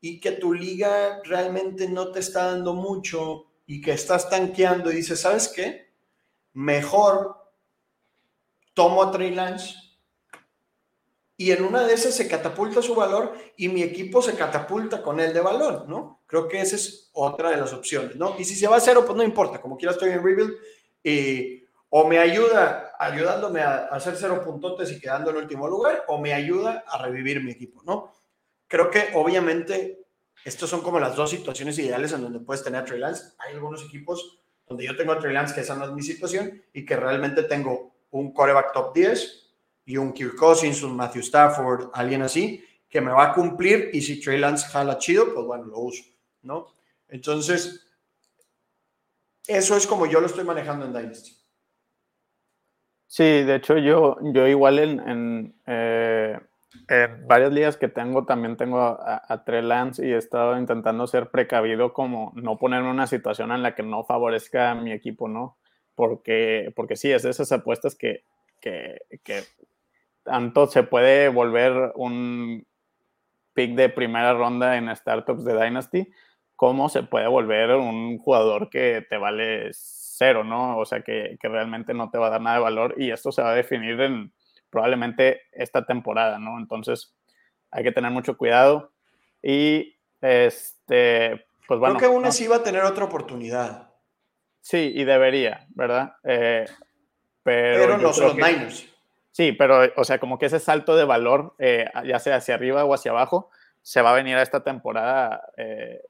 y que tu liga realmente no te está dando mucho y que estás tanqueando y dices, ¿sabes qué? Mejor tomo a Trey Lance y en una de esas se catapulta su valor y mi equipo se catapulta con él de valor, ¿no? Creo que esa es otra de las opciones, ¿no? Y si se va a cero, pues no importa, como quiera estoy en rebuild y o me ayuda ayudándome a hacer cero puntotes y quedando en último lugar o me ayuda a revivir mi equipo, ¿no? Creo que obviamente Estos son como las dos situaciones ideales en donde puedes tener a Trey Lance. Hay algunos equipos donde yo tengo a Trey Lance, que esa no es mi situación, y que realmente tengo un coreback top 10 y un Kirk Cousins, un Matthew Stafford, alguien así, que me va a cumplir y si Trey Lance jala chido, pues bueno, lo uso, ¿no? Entonces, eso es como yo lo estoy manejando en Dynasty. Sí, de hecho yo, yo igual en, eh, en, varias ligas que tengo también tengo a, Trey Lance y he estado intentando ser precavido como no ponerme en una situación en la que no favorezca a mi equipo, ¿no? Porque, porque sí, es de esas apuestas que, que, que tanto se puede volver un pick de primera ronda en startups de Dynasty, como se puede volver un jugador que te vale cero, ¿no? O sea, que, que, realmente no te va a dar nada de valor y esto se va a definir en probablemente esta temporada, ¿no? Entonces, hay que tener mucho cuidado y, este, pues bueno. Creo que uno sí va a tener otra oportunidad. Sí, y debería, ¿verdad? Eh, pero, pero no son los Niners. Sí, pero, o sea, como que ese salto de valor, eh, ya sea hacia arriba o hacia abajo, se va a venir a esta temporada eh,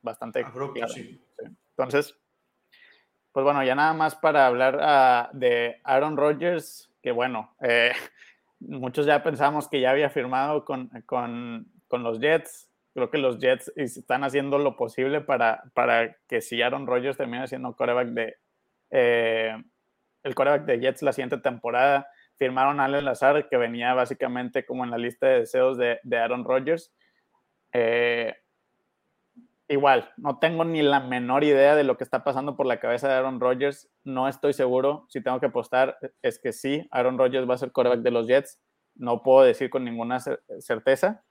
bastante. Abrupto, sí. Entonces, pues bueno, ya nada más para hablar uh, de Aaron Rodgers, que bueno, eh, muchos ya pensamos que ya había firmado con, con, con, los Jets. Creo que los Jets están haciendo lo posible para, para que si Aaron Rodgers termine siendo coreback de, el coreback de Jets la siguiente temporada firmaron a Allen Lazar, que venía básicamente como en la lista de deseos de, Aaron Rodgers. Eh, igual, no tengo ni la menor idea de lo que está pasando por la cabeza de Aaron Rodgers. No estoy seguro. Si tengo que apostar, es que sí, Aaron Rodgers va a ser quarterback de los Jets. No puedo decir con ninguna certeza.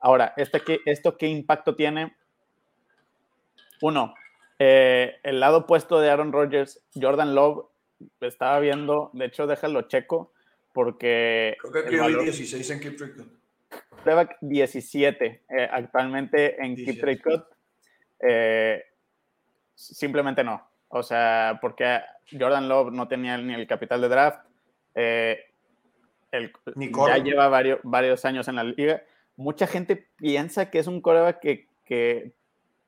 Ahora, ¿este qué, ¿esto qué impacto tiene? Uno, eh, el lado opuesto de Aaron Rodgers, Jordan Love, estaba viendo, de hecho, déjalo checo, porque... Creo que hay 16 en Keep Trade Cut. 17 eh, actualmente en Keep Trade Cut. Eh, simplemente no. O sea, porque Jordan Love no tenía ni el capital de draft. Eh, el, ya lleva varios, varios años en la liga. Mucha gente piensa que es un coreback que, que,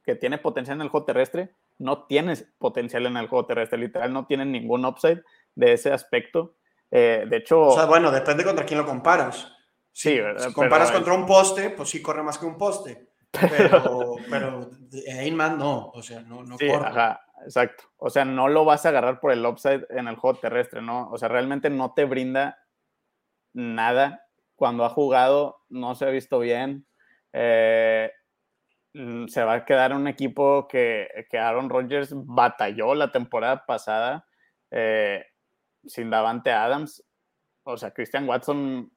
que tiene potencial en el juego terrestre. No tiene potencial en el juego terrestre, literal, no tiene ningún upside de ese aspecto. Eh, de hecho. O sea, bueno, depende contra quién lo comparas. Sí, ¿verdad? Si comparas contra un poste, pues sí corre más que un poste. Pero, pero Einman no, o sea, no, no sí, corre. Ajá, exacto. O sea, no lo vas a agarrar por el upside en el juego terrestre, ¿no? O sea, realmente no te brinda nada. Cuando ha jugado, no se ha visto bien. Eh, mm, se va a quedar un equipo que, que Aaron Rodgers batalló la temporada pasada. Eh, sin Davante Adams, o sea, Christian Watson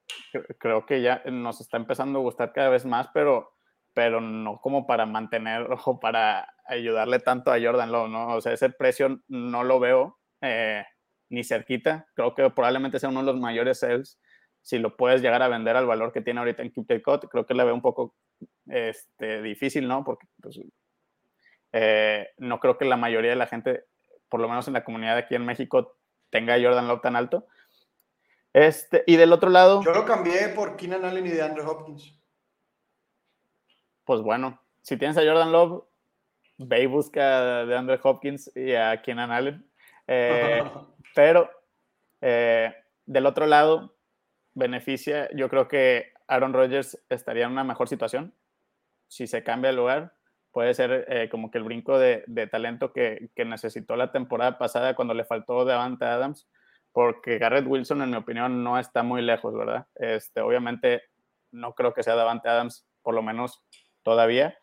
creo que ya nos está empezando a gustar cada vez más, pero, pero no como para mantener o para ayudarle tanto a Jordan Lowe, ¿no? O sea, ese precio no lo veo eh, ni cerquita. Creo que probablemente sea uno de los mayores sales. Si lo puedes llegar a vender al valor que tiene ahorita en Keep Cut, creo que le veo un poco este, difícil, ¿no? Porque pues, eh, no creo que la mayoría de la gente, por lo menos en la comunidad aquí en México, tenga Jordan Love tan alto. Este, y del otro lado. Yo lo cambié por Keenan Allen y de Andrew Hopkins. Pues bueno, si tienes a Jordan Love, ve y busca de Andrew Hopkins y a Keenan Allen. Eh, pero eh, del otro lado, beneficia, yo creo que Aaron Rodgers estaría en una mejor situación si se cambia el lugar puede ser eh, como que el brinco de, talento que, necesitó la temporada pasada cuando le faltó Davante Adams, porque Garrett Wilson, en mi opinión, no está muy lejos, ¿verdad? Este, obviamente, no creo que sea Davante Adams, por lo menos todavía,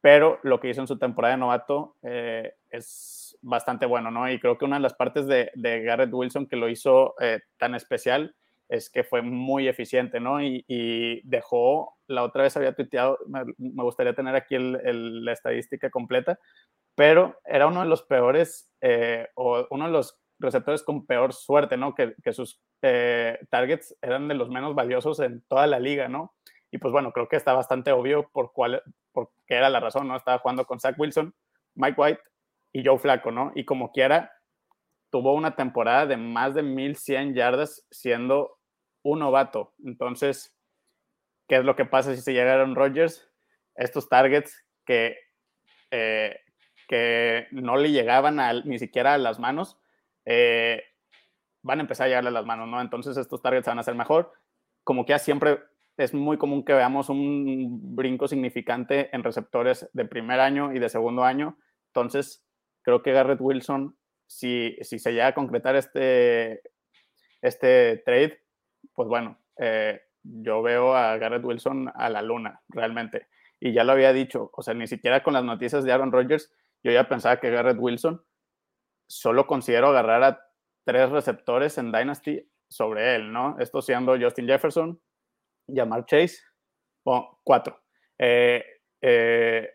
pero lo que hizo en su temporada de novato eh, es bastante bueno, ¿no? Y creo que una de las partes de, Garrett Wilson que lo hizo eh, tan especial es que fue muy eficiente, ¿no? Y, dejó, la otra vez había tuiteado, me, gustaría tener aquí la estadística completa, pero era uno de los peores eh, o uno de los receptores con peor suerte, ¿no? Que, sus eh, targets eran de los menos valiosos en toda la liga, ¿no? Y pues bueno, creo que está bastante obvio por cuál, por qué era la razón, ¿no? Estaba jugando con Zach Wilson, Mike White y Joe Flaco, ¿no? Y como quiera, tuvo una temporada de más de 1100 yardas siendo un novato. Entonces, ¿qué es lo que pasa si se llega Aaron Rodgers? estos targets que, eh, que no le llegaban ni siquiera a las manos, eh, van a empezar a llegarle a las manos, ¿no? Entonces estos targets van a ser mejor. Como que ya siempre es muy común que veamos un brinco significante en receptores de primer año y de segundo año. Entonces, creo que Garrett Wilson, si, si se llega a concretar este, este trade, pues bueno, eh, yo veo a Garrett Wilson a la luna, realmente. Y ya lo había dicho, o sea, ni siquiera con las noticias de Aaron Rodgers, yo ya pensaba que Garrett Wilson solo considero agarrar a tres receptores en Dynasty sobre él, ¿no? Esto siendo Justin Jefferson, Jamar Chase, bueno, cuatro. Eh, eh,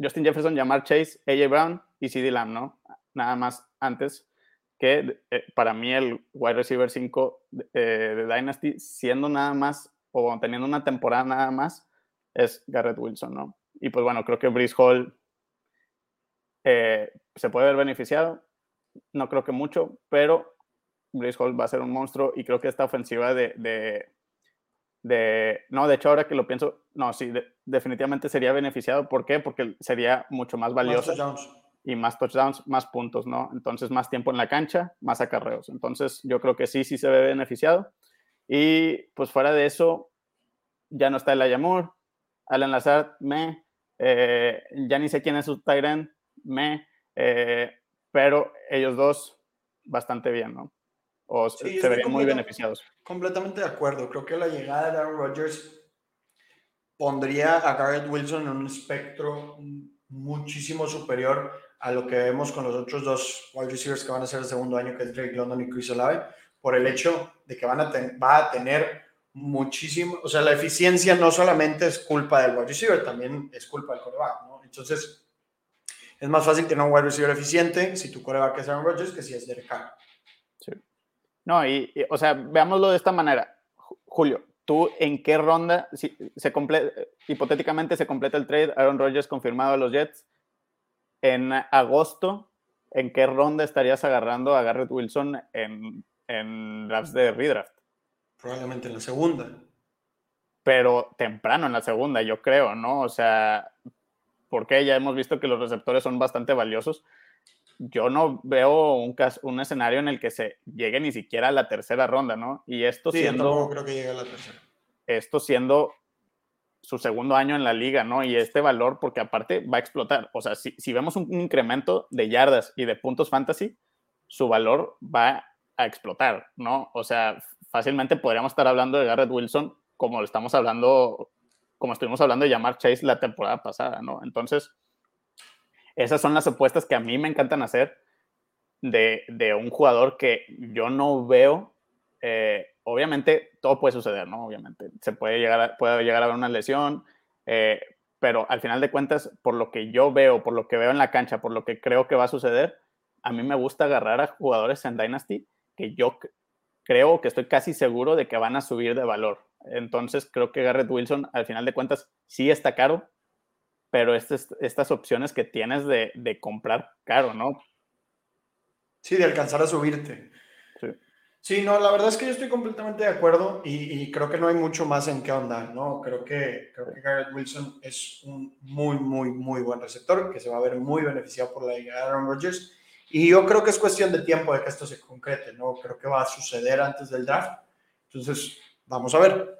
Justin Jefferson, Jamar Chase, AJ Brown y CD Lamb, ¿no? Nada más antes que eh, para mí el wide receiver 5 de Dynasty, siendo nada más o teniendo una temporada nada más, es Garrett Wilson, ¿no? Y pues bueno, creo que Brice Hall se puede ver beneficiado, no creo que mucho, pero Brice Hall va a ser un monstruo y creo que esta ofensiva de, de, no, de hecho ahora que lo pienso, no, sí, definitivamente sería beneficiado. ¿Por qué? Porque sería mucho más valioso. Y más touchdowns, más puntos, ¿no? Entonces, más tiempo en la cancha, más acarreos. Entonces, yo creo que sí, sí se ve beneficiado. Y pues fuera de eso, ya no está el Ayamur, Alan Lazard, me, eh, ya ni sé quién es su Tyrant, me, eh, pero ellos dos bastante bien, ¿no? o se verían muy beneficiados. Completamente de acuerdo. Creo que la llegada de Aaron Rodgers pondría a Garrett Wilson en un espectro muchísimo superior a lo que vemos con los otros dos wide receivers que van a ser el segundo año, que es Drake London y Chris Olave, por el hecho de que van a va a tener muchísimo, o sea, la eficiencia no solamente es culpa del wide receiver, también es culpa del coreback, ¿no? Entonces, es más fácil tener un wide receiver eficiente si tu coreback es Aaron Rodgers que si es Derek Carr. Sí. No, y, o sea, veámoslo de esta manera. Julio, ¿tú en qué ronda, si se hipotéticamente se completa el trade, Aaron Rodgers confirmado a los Jets, en agosto, ¿en qué ronda estarías agarrando a Garrett Wilson en, en drafts de redraft? Probablemente en la segunda. Pero temprano en la segunda, yo creo, ¿no? O sea, porque ya hemos visto que los receptores son bastante valiosos yo no veo un, caso, un escenario en el que se llegue ni siquiera a la tercera ronda, ¿no? Y esto sí, siendo. creo que llegue a la tercera. Esto siendo su segundo año en la liga, ¿no? Y este valor, porque aparte va a explotar. O sea, si, si vemos un, incremento de yardas y de puntos fantasy, su valor va a explotar, ¿no? O sea, fácilmente podríamos estar hablando de Garrett Wilson como lo estamos hablando, como estuvimos hablando de llamar Chase la temporada pasada, ¿no? Entonces, esas son las apuestas que a mí me encantan hacer de, un jugador que yo no veo. Eh, obviamente, todo puede suceder, ¿no? Obviamente, se puede llegar a, puede llegar a haber una lesión, eh, pero al final de cuentas, por lo que yo veo, por lo que veo en la cancha, por lo que creo que va a suceder, a mí me gusta agarrar a jugadores en Dynasty que yo creo que estoy casi seguro de que van a subir de valor. Entonces, creo que Garrett Wilson, al final de cuentas, sí está caro, pero estas, estas opciones que tienes de, de, comprar caro, ¿no? Sí, de alcanzar a subirte. Sí. no, la verdad es que yo estoy completamente de acuerdo y, creo que no hay mucho más en qué andar, ¿no? Creo que, creo que Garrett Wilson es un muy, muy, muy buen receptor que se va a ver muy beneficiado por la llegada de Aaron Rodgers y yo creo que es cuestión de tiempo de que esto se concrete, ¿no? Creo que va a suceder antes del draft. Entonces, vamos a ver.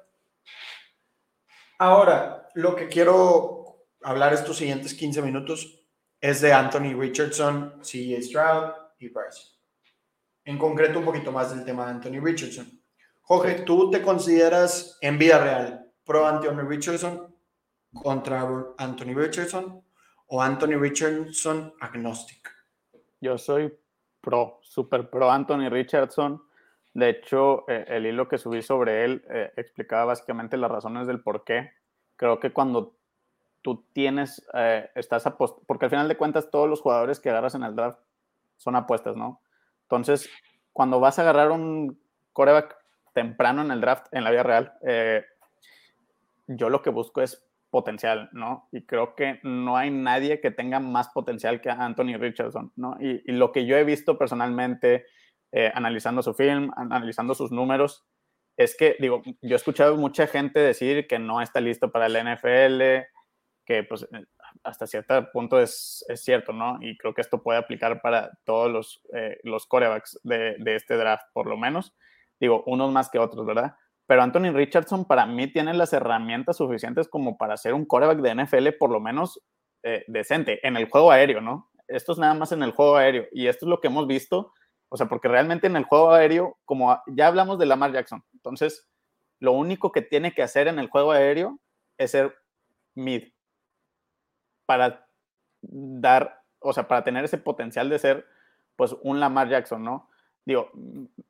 Ahora, lo que quiero hablar estos siguientes 15 minutos es de Anthony Richardson, C.J. Stroud y Bryce. En concreto, un poquito más del tema de Anthony Richardson. Jorge, ¿tú te consideras en vida real pro Anthony Richardson contra Anthony Richardson o Anthony Richardson agnostic? Yo soy pro, super pro Anthony Richardson. De hecho, eh, el hilo que subí sobre él eh, explicaba básicamente las razones del por qué. Creo que cuando tú tienes, eh, estás porque al final de cuentas todos los jugadores que agarras en el draft son apuestas, ¿no? Entonces, cuando vas a agarrar un coreback temprano en el draft, en la vida real, eh, yo lo que busco es potencial, ¿no? Y creo que no hay nadie que tenga más potencial que Anthony Richardson, ¿no? Y, lo que yo he visto personalmente, eh, analizando su film, analizando sus números, es que, digo, yo he escuchado mucha gente decir que no está listo para el NFL, que pues eh, hasta cierto punto es, es, cierto, ¿no? Y creo que esto puede aplicar para todos los, eh, los corebacks de, de, este draft, por lo menos. Digo, unos más que otros, ¿verdad? Pero Anthony Richardson para mí tiene las herramientas suficientes como para ser un coreback de NFL por lo menos eh, decente en el juego aéreo, ¿no? Esto es nada más en el juego aéreo y esto es lo que hemos visto, o sea, porque realmente en el juego aéreo, como ya hablamos de Lamar Jackson, entonces lo único que tiene que hacer en el juego aéreo es ser mid para dar, o sea, para tener ese potencial de ser, pues, un Lamar Jackson, ¿no? Digo,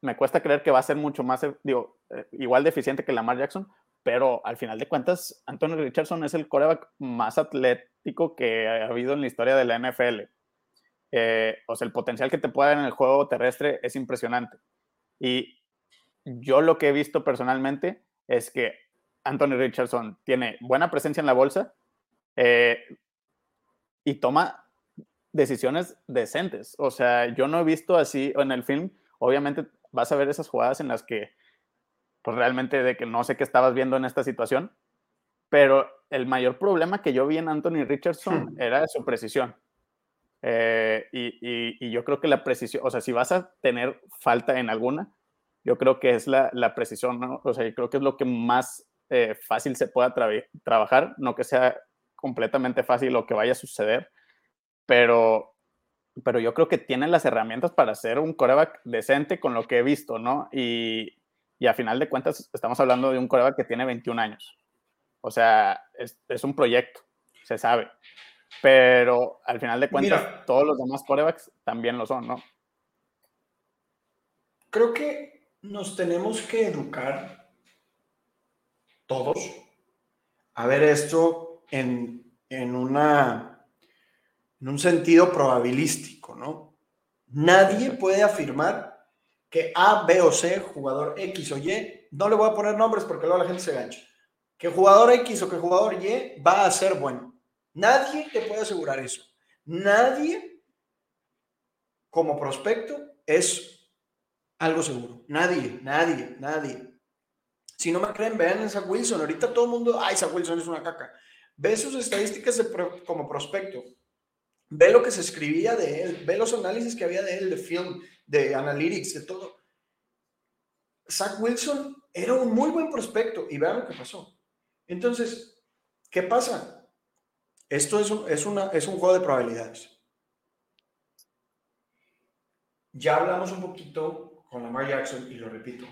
me cuesta creer que va a ser mucho más, digo, eh, igual de que Lamar Jackson, pero al final de cuentas, Anthony Richardson es el coreback más atlético que ha habido en la historia de la NFL. Eh, o sea, el potencial que te puede dar en el juego terrestre es impresionante. Y yo lo que he visto personalmente es que Anthony Richardson tiene buena presencia en la bolsa eh, y toma decisiones decentes. O sea, yo no he visto así en el film. Obviamente vas a ver esas jugadas en las que, pues realmente de que no sé qué estabas viendo en esta situación, pero el mayor problema que yo vi en Anthony Richardson hmm. era su precisión. Eh, y, y, yo creo que la precisión, o sea, si vas a tener falta en alguna, yo creo que es la, la precisión, ¿no? O sea, yo creo que es lo que más eh, fácil se pueda trabajar, no que sea completamente fácil lo que vaya a suceder, pero, pero yo creo que tiene las herramientas para ser un coreback decente con lo que he visto, ¿no? Y, y a final de cuentas estamos hablando de un coreback que tiene 21 años. O sea, es, es un proyecto, se sabe. Pero al final de cuentas, todos los demás corebacks también lo son, ¿no? Creo que nos tenemos que educar todos a ver esto en, una, en un sentido probabilístico, ¿no? Nadie puede afirmar que A, B o C, jugador X o Y, no le voy a poner nombres porque luego la gente se gancha, que jugador X o que jugador Y va a ser bueno. Nadie te puede asegurar eso. Nadie como prospecto es algo seguro. Nadie, nadie, nadie. Si no me creen, vean a Zach Wilson. Ahorita todo el mundo, ay, Zach Wilson es una caca. Ve sus estadísticas como prospecto. Ve lo que se escribía de él. Ve los análisis que había de él, de film, de analytics, de todo. Zach Wilson era un muy buen prospecto y vean lo que pasó. Entonces, ¿qué pasa? Esto es un, es, una, es un juego de probabilidades. Ya hablamos un poquito con Lamar Jackson y lo repito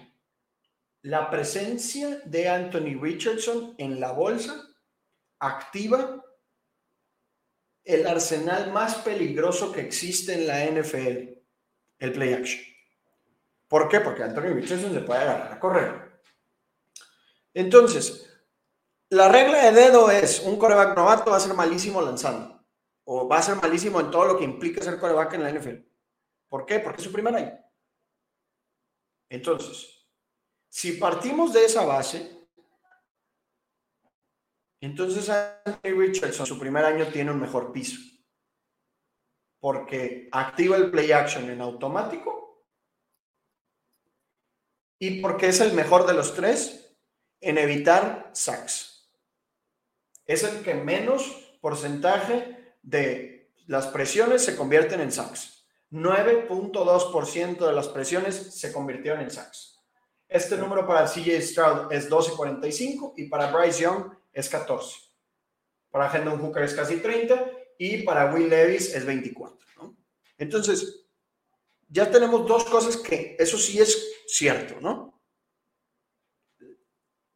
la presencia de Anthony Richardson en la bolsa activa el arsenal más peligroso que existe en la NFL, el play action. ¿Por qué? Porque Anthony Richardson se puede agarrar a correr. Entonces, la regla de dedo es, un coreback novato va a ser malísimo lanzando, o va a ser malísimo en todo lo que implica ser coreback en la NFL. ¿Por qué? Porque es su primer año. Entonces, si partimos de esa base, entonces Anthony Richardson su primer año tiene un mejor piso. Porque activa el play action en automático y porque es el mejor de los tres en evitar sacks. Es el que menos porcentaje de las presiones se convierten en sacks. 9.2% de las presiones se convirtieron en sacks. Este número para CJ Stroud es 12.45 y para Bryce Young es 14. Para Hendon Hooker es casi 30 y para Will Levis es 24. Entonces, ya tenemos dos cosas que eso sí es cierto, ¿no?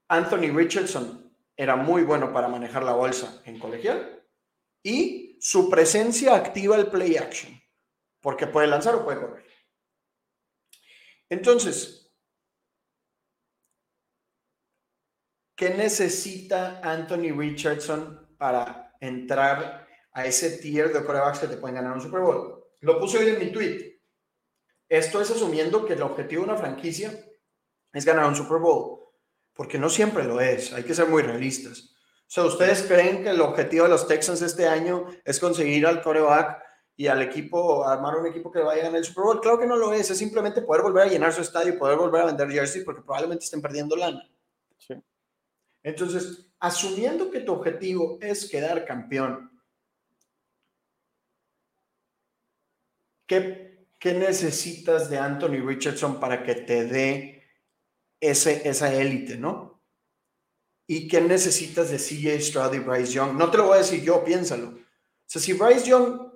Anthony Richardson era muy bueno para manejar la bolsa en colegial y su presencia activa el play action, porque puede lanzar o puede correr. Entonces, ¿Qué necesita Anthony Richardson para entrar a ese tier de corebacks que te pueden ganar un Super Bowl? Lo puse hoy en mi tweet. Esto es asumiendo que el objetivo de una franquicia es ganar un Super Bowl, porque no siempre lo es, hay que ser muy realistas. O sea, ¿ustedes creen que el objetivo de los Texans este año es conseguir al coreback y al equipo, armar un equipo que vaya a ganar el Super Bowl? Claro que no lo es, es simplemente poder volver a llenar su estadio poder volver a vender jerseys porque probablemente estén perdiendo lana. Entonces, asumiendo que tu objetivo es quedar campeón, ¿qué, qué necesitas de Anthony Richardson para que te dé ese, esa élite, no? ¿Y qué necesitas de CJ Stroud y Bryce Young? No te lo voy a decir yo, piénsalo. O sea, si Bryce Young,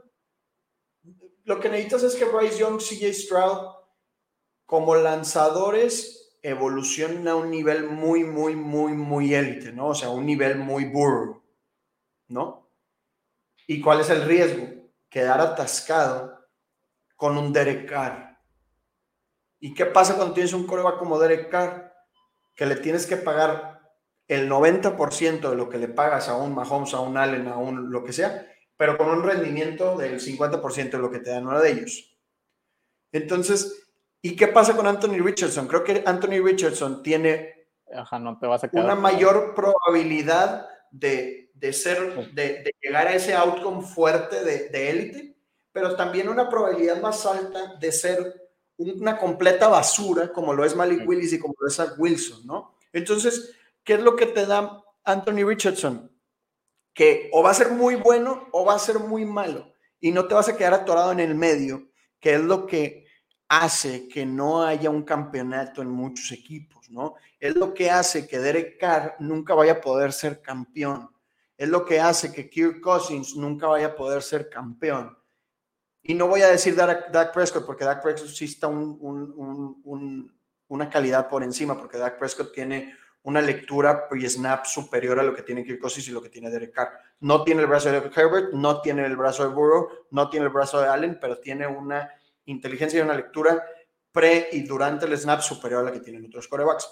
lo que necesitas es que Bryce Young, CJ Stroud, como lanzadores, evolucionen a un nivel muy, muy, muy, muy élite, ¿no? O sea, un nivel muy burro, ¿no? ¿Y cuál es el riesgo? Quedar atascado con un Derek Carr. ¿Y qué pasa cuando tienes un coreback como Derek Carr? Que le tienes que pagar el 90% de lo que le pagas a un Mahomes, a un Allen, a un lo que sea, pero con un rendimiento del 50% de lo que te dan uno de ellos. Entonces, ¿Y qué pasa con Anthony Richardson? Creo que Anthony Richardson tiene no te vas a una mayor probabilidad de, ser, de, llegar a ese outcome fuerte de élite, pero también una probabilidad más alta de ser una completa basura, como lo es Malik Willis y como lo es Zach Wilson, ¿no? Entonces, ¿qué es lo que te da Anthony Richardson? Que o va a ser muy bueno o va a ser muy malo y no te vas a quedar atorado en el medio, que es lo que hace que no haya un campeonato en muchos equipos, ¿no? Es lo que hace que Derek Carr nunca vaya a poder ser campeón. Es lo que hace que Kirk Cousins nunca vaya a poder ser campeón. Y no voy a decir Dak, Prescott, porque Dak Prescott sí una calidad por encima, porque Dak Prescott tiene una lectura pre-snap superior a lo que tiene Kirk Cousins y lo que tiene Derek Carr. No tiene el brazo de Herbert, no tiene el brazo de Burrow, no tiene el brazo de Allen, pero tiene una inteligencia y una lectura pre y durante el snap superior a la que tienen otros corebacks.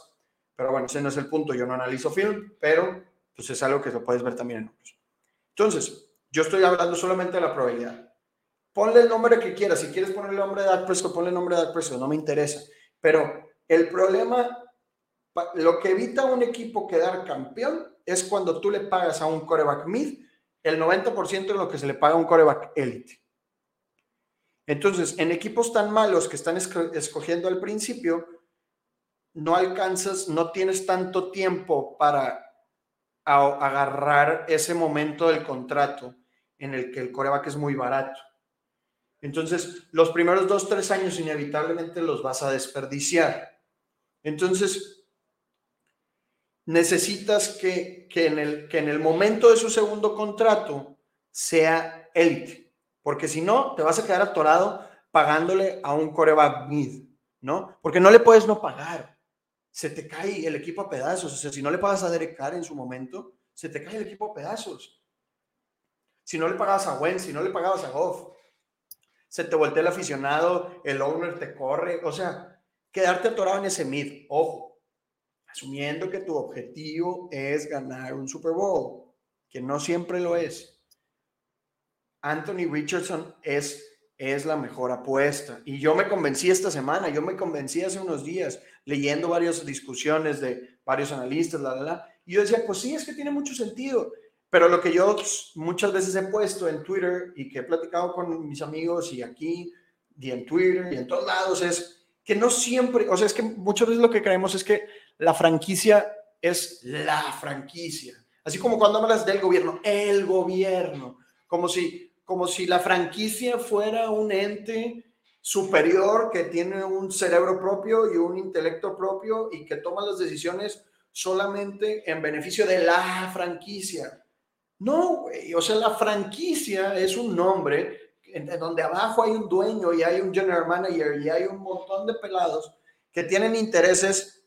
Pero bueno, ese no es el punto. Yo no analizo film, pero pues es algo que lo puedes ver también en otros. Entonces, yo estoy hablando solamente de la probabilidad. Ponle el nombre que quieras. Si quieres poner el nombre de Dak Prescott, ponle el nombre de Dak Prescott. No me interesa. Pero el problema, lo que evita a un equipo quedar campeón es cuando tú le pagas a un coreback mid el 90% de lo que se le paga a un coreback elite. Entonces, en equipos tan malos que están escogiendo al principio, no alcanzas, no tienes tanto tiempo para agarrar ese momento del contrato en el que el coreback es muy barato. Entonces, los primeros dos, tres años inevitablemente los vas a desperdiciar. Entonces, necesitas que, en, el, que en el momento de su segundo contrato sea élite porque si no, te vas a quedar atorado pagándole a un coreback mid, ¿no? Porque no le puedes no pagar. Se te cae el equipo a pedazos. O sea, si no le pagas a Derek Carr en su momento, se te cae el equipo a pedazos. Si no le pagabas a Wentz, si no le pagabas a Goff, se te voltea el aficionado, el owner te corre. O sea, quedarte atorado en ese mid. Ojo, asumiendo que tu objetivo es ganar un Super Bowl, que no siempre lo es. Anthony Richardson es, es la mejor apuesta. Y yo me convencí esta semana, yo me convencí hace unos días, leyendo varias discusiones de varios analistas, la, la, la. Y yo decía, pues sí, es que tiene mucho sentido. Pero lo que yo muchas veces he puesto en Twitter y que he platicado con mis amigos y aquí y en Twitter y en todos lados es que no siempre, o sea, es que muchas veces lo que creemos es que la franquicia es la franquicia. Así como cuando hablas del gobierno, el gobierno, como si como si la franquicia fuera un ente superior que tiene un cerebro propio y un intelecto propio y que toma las decisiones solamente en beneficio de la franquicia. No, o sea, la franquicia es un nombre donde abajo hay un dueño y hay un general manager y hay un montón de pelados que tienen intereses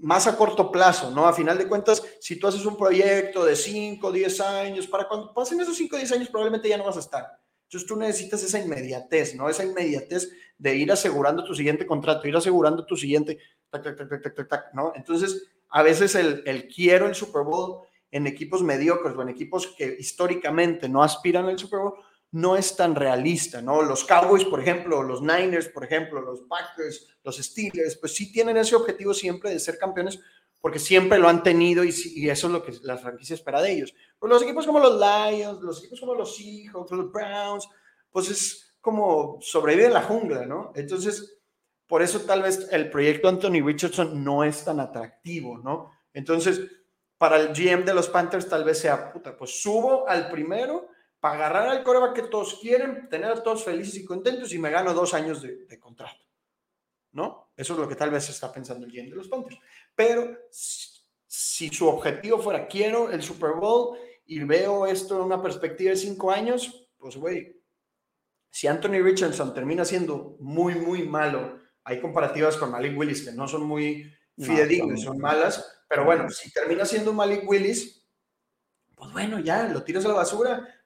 más a corto plazo, ¿no? A final de cuentas, si tú haces un proyecto de 5, 10 años, para cuando pasen esos 5, 10 años probablemente ya no vas a estar. Entonces tú necesitas esa inmediatez, ¿no? Esa inmediatez de ir asegurando tu siguiente contrato, ir asegurando tu siguiente, tac, tac, tac, tac, tac, tac, ¿no? Entonces, a veces el, el quiero el Super Bowl en equipos mediocres o en equipos que históricamente no aspiran al Super Bowl, no es tan realista, ¿no? Los Cowboys, por ejemplo, los Niners, por ejemplo, los Packers, los Steelers, pues sí tienen ese objetivo siempre de ser campeones porque siempre lo han tenido y, eso es lo que la franquicia espera de ellos. Pero los equipos como los Lions, los equipos como los Seahawks, los Browns, pues es como sobrevivir en la jungla, ¿no? Entonces, por eso tal vez el proyecto Anthony Richardson no es tan atractivo, ¿no? Entonces, para el GM de los Panthers tal vez sea, puta, pues subo al primero para agarrar al coreback que todos quieren, tener a todos felices y contentos y me gano dos años de, contrato. ¿No? Eso es lo que tal vez está pensando el GM de los Panthers. Pero si su objetivo fuera quiero el Super Bowl y veo esto en una perspectiva de cinco años, pues güey, si Anthony Richardson termina siendo muy, muy malo, hay comparativas con Malik Willis que no son muy fidedignas, son malas, pero bueno, si termina siendo Malik Willis, pues bueno, ya lo tiras a la basura.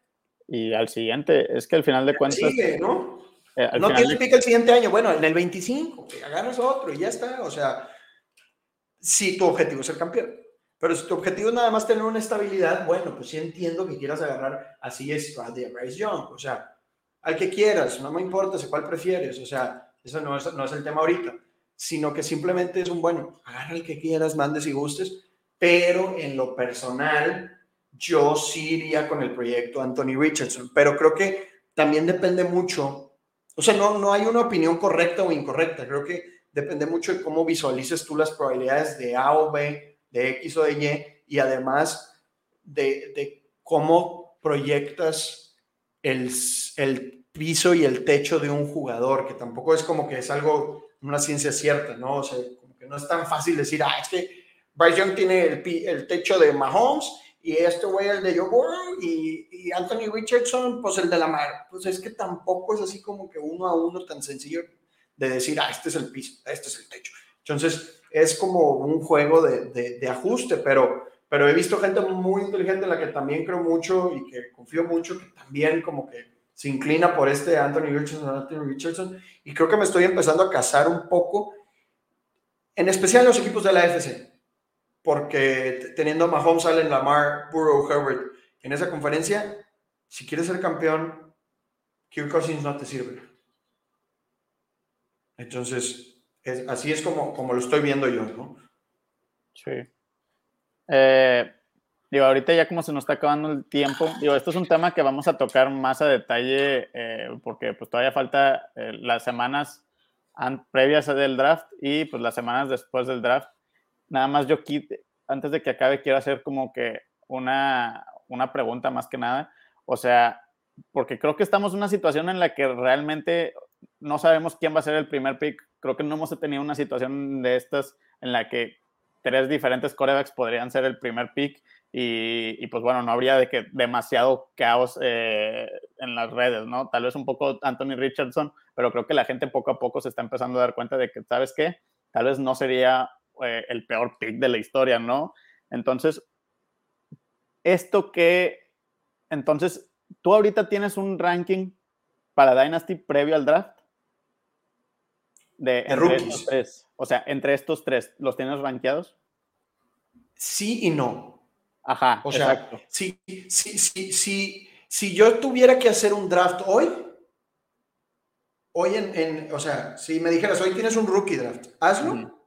Y al siguiente, es que al final de cuentas. Sigue, ¿no? Eh, no tienes pica el siguiente año, bueno, en el 25, agarras otro y ya está. O sea, si tu objetivo es ser campeón. Pero si tu objetivo es nada más tener una estabilidad, bueno, pues sí entiendo que quieras agarrar así es a Bryce Young. O sea, al que quieras, no me importa, sé cuál prefieres, o sea, eso no es, no es el tema ahorita, sino que simplemente es un, bueno, agarra el que quieras, mandes y gustes, pero en lo personal, yo sí iría con el proyecto Anthony Richardson, pero creo que también depende mucho, o sea, no, no hay una opinión correcta o incorrecta, creo que depende mucho de cómo visualices tú las probabilidades de A o B, de X o de Y, y además de, de cómo proyectas el, el piso y el techo de un jugador, que tampoco es como que es algo, una ciencia cierta, ¿no? O sea, que no es tan fácil decir, ah, es que Bryce Young tiene el, el techo de Mahomes y este güey el de Joe Burrow y, y, Anthony Richardson, pues el de la mar. Pues es que tampoco es así como que uno a uno tan sencillo de decir, ah, este es el piso, este es el techo. Entonces, es como un juego de, de, de ajuste, pero pero he visto gente muy inteligente en la que también creo mucho y que confío mucho, que también como que se inclina por este Anthony Richardson, Anthony Richardson, y creo que me estoy empezando a casar un poco, en especial los equipos de la AFC, porque teniendo a Mahomes, Allen, Lamar, Burrow, Herbert en esa conferencia, si quieres ser campeón, Kirk Cousins no te sirve. Entonces, es, así es como, como lo estoy viendo yo, ¿no? Sí. Eh, digo, ahorita ya como se nos está acabando el tiempo, digo, esto es un tema que vamos a tocar más a detalle eh, porque pues todavía falta eh, las semanas previas del draft y pues las semanas después del draft. Nada más yo antes de que acabe quiero hacer como que una, una pregunta más que nada. O sea, porque creo que estamos en una situación en la que realmente no sabemos quién va a ser el primer pick. Creo que no hemos tenido una situación de estas en la que tres diferentes corebacks podrían ser el primer pick y, pues bueno, no habría de que demasiado caos eh, en las redes, ¿no? Tal vez un poco Anthony Richardson, pero creo que la gente poco a poco se está empezando a dar cuenta de que, ¿sabes qué? Tal vez no sería eh, el peor pick de la historia, ¿no? Entonces, esto que, entonces, tú ahorita tienes un ranking para Dynasty previo al draft de, rookies. O sea, entre estos tres, ¿los tienes rankeados? Sí y no. Ajá. O sea, si, si, si, si, yo tuviera que hacer un draft hoy, hoy en, o sea, si me dijeras, hoy tienes un rookie draft, hazlo.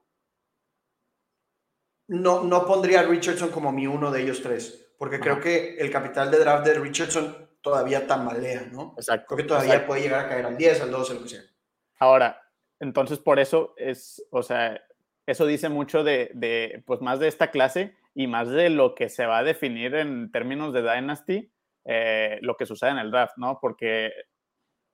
No, no pondría a Richardson como mi uno de ellos tres, porque creo que el capital de draft de Richardson todavía tambalea, ¿no? Exacto. Creo que todavía puede llegar a caer al 10, al 12, lo que sea. Ahora, entonces, por eso es, o sea, eso dice mucho de, pues más de esta clase y más de lo que se va a definir en términos de Dynasty, eh, lo que sucede en el draft, ¿no? Porque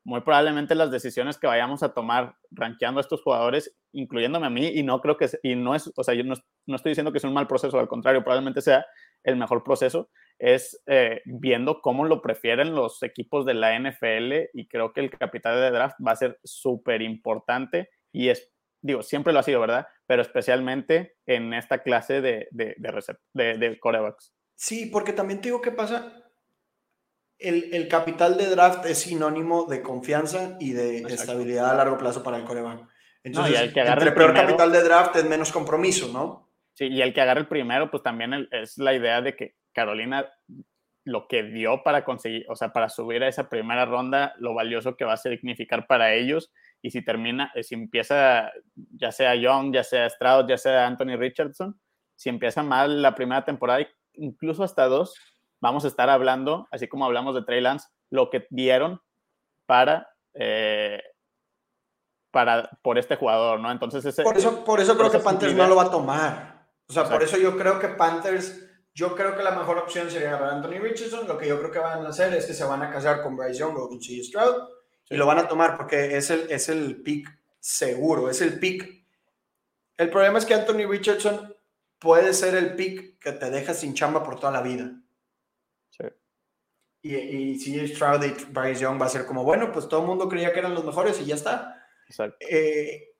muy probablemente las decisiones que vayamos a tomar rankeando a estos jugadores, incluyéndome a mí, y no creo que, y no es, o sea, yo no, no estoy diciendo que sea un mal proceso, al contrario, probablemente sea el mejor proceso, es eh, viendo cómo lo prefieren los equipos de la NFL y creo que el capital de draft va a ser súper importante y es, digo, siempre lo ha sido, ¿verdad? Pero especialmente en esta clase de, de, de, de, corebacks. Sí, porque también te digo qué pasa. El, el, capital de draft es sinónimo de confianza y de estabilidad a largo plazo para el coreback. Entonces, el que entre peor capital de draft es menos compromiso, ¿no? Sí, y el que agarre el primero, pues también es la idea de que Carolina lo que dio para conseguir, o sea, para subir a esa primera ronda, lo valioso que va a significar para ellos. Y si termina, eh, si empieza, ya sea Young, ya sea Stroud, ya sea Anthony Richardson, si empieza mal la primera temporada, incluso hasta dos, vamos a estar hablando, así como hablamos de Trey Lance, lo que dieron para, eh, para por este jugador, ¿no? Entonces ese, por eso, por eso creo que Panthers no lo va a tomar. O sea, por eso yo creo que Panthers Yo creo que la mejor opción sería agarrar a Anthony Richardson. Lo que yo creo que van a hacer es que se van a casar con Bryce Young o con C. Stroud y lo van a tomar porque es el, es el pick seguro, es el pick. El problema es que Anthony Richardson puede ser el pick que te deja sin chamba por toda la vida. Y, y C. Stroud y Bryce Young va a ser como, bueno, pues todo el mundo creía que eran los mejores y ya está. Exacto. Eh,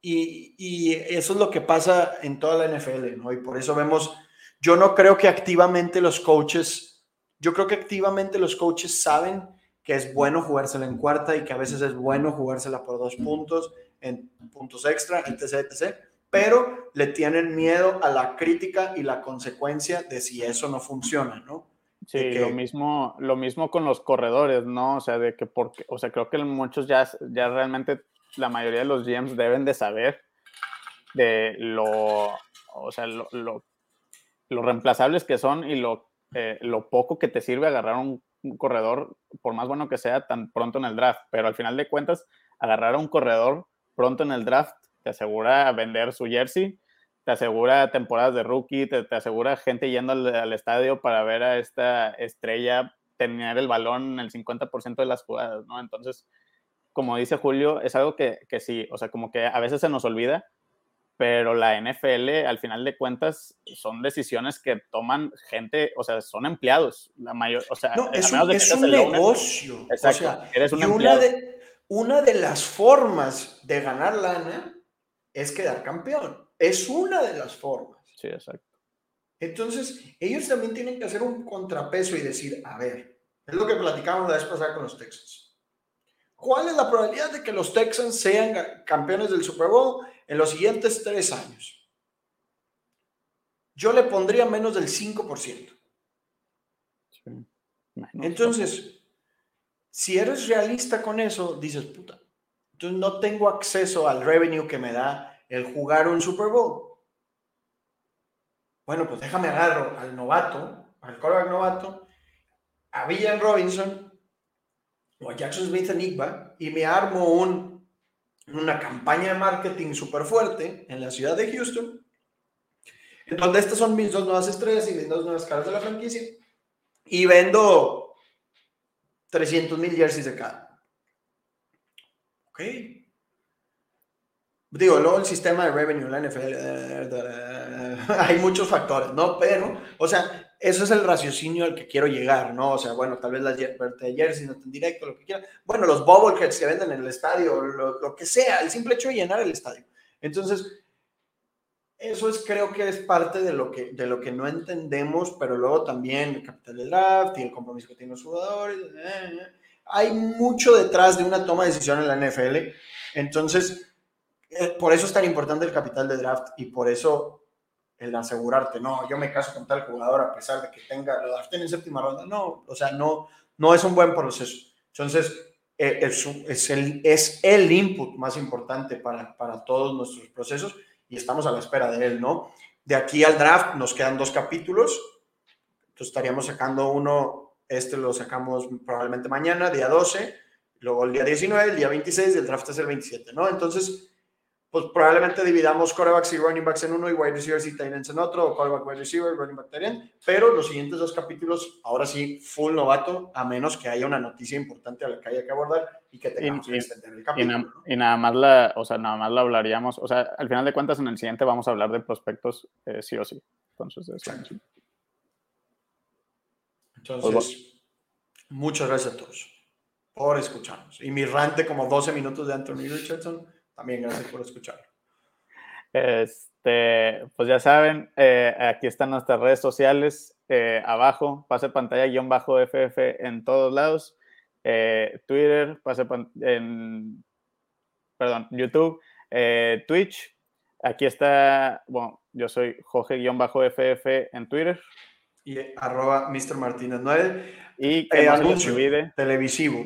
y, y, eso es lo que pasa en toda la NFL, ¿no? Y por eso vemos, yo no creo que activamente los coaches, yo creo que activamente los coaches saben que es bueno jugársela en cuarta y que a veces es bueno jugársela por dos puntos, en puntos extra, etc., etc., pero le tienen miedo a la crítica y la consecuencia de si eso no funciona, ¿no? Sí, lo mismo, lo mismo con los corredores, ¿no? O sea, de que porque, o sea, creo que muchos ya, ya realmente la mayoría de los GMs deben de saber de lo, o sea, lo, lo, reemplazables que son y lo, eh, lo poco que te sirve agarrar un, corredor, por más bueno que sea, tan pronto en el draft. Pero al final de cuentas, agarrar a un corredor pronto en el draft te asegura vender su jersey, te asegura temporadas de rookie, te, te asegura gente yendo al, al, estadio para ver a esta estrella tener el balón en el 50% de las jugadas, ¿no? Entonces, como dice Julio, es algo que, que sí, o sea, como que a veces se nos olvida, pero la NFL, al final de cuentas, son decisiones que toman gente, o sea, son empleados, la mayor, o sea, no, es un, es un negocio. Exacto, o sea, eres un y una de, una de las formas de ganar lana es quedar campeón. Es una de las formas. Sí, exacto. Entonces, ellos también tienen que hacer un contrapeso y decir, a ver, es lo que platicamos la vez pasada con los Texans ¿Cuál es la probabilidad de que los Texans sean campeones del Super Bowl en los siguientes tres años? Yo le pondría menos del 5%. Entonces, si eres realista con eso, dices, puta, entonces no tengo acceso al revenue que me da el jugar un Super Bowl. Bueno, pues déjame agarro al novato, al quarterback novato, a Villan Robinson, o a Jackson Smith Enigma y me armo un, una campaña de marketing súper fuerte en la ciudad de Houston, en donde estas son mis dos nuevas estrellas y mis dos nuevas caras de la franquicia, y vendo 300 mil jerseys de cada. Ok. Digo, luego el sistema de revenue, la NFL, eh, eh, hay muchos factores, ¿no? Pero, o sea, eso es el raciocinio al que quiero llegar, ¿no? O sea, bueno, tal vez las de jersey no estén directo, lo que quieran. Bueno, los bobbleheads que venden en el estadio, lo, lo, que sea, el simple hecho de llenar el estadio. Entonces, eso es, creo que es parte de lo que, de lo que no entendemos, pero luego también el capital del draft y el compromiso que tienen los jugadores. Eh, eh. Hay mucho detrás de una toma de decisión en la NFL. Entonces, eh, por eso es tan importante el capital de draft y por eso el asegurarte, no, yo me caso con tal jugador a pesar de que tenga, lo draften en séptima ronda, no, o sea, no, no es un buen proceso. Entonces, eh, es, es, el, es el input más importante para, para todos nuestros procesos y estamos a la espera de él, ¿no? De aquí al draft nos quedan dos capítulos, entonces estaríamos sacando uno, este lo sacamos probablemente mañana, día 12, luego el día 19, el día 26 y el draft es el 27, ¿no? Entonces, pues probablemente dividamos corebacks y running backs en uno y wide receivers y tight ends en otro, o coreback, wide receiver, running back, tight end, pero los siguientes dos capítulos, ahora sí, full novato, a menos que haya una noticia importante a la que haya que abordar y que tengamos que extender el capítulo. Y, nada más la, o sea, nada más la hablaríamos, o sea, al final de cuentas en el siguiente vamos a hablar de prospectos eh, sí o sí. Entonces, eso. Entonces, pues muchas gracias a todos por escucharnos. Y mi rante como 12 minutos de Anthony Richardson también gracias por escucharlo. Este, pues ya saben, eh, aquí están nuestras redes sociales, eh, abajo, pase pantalla guion bajo FF en todos lados, eh, Twitter, pase en, perdón, YouTube, Twitch, aquí está, bueno, yo soy Jorge guion bajo FF en Twitter. Y arroba Mr. Martínez 9. Y que anuncio televisivo.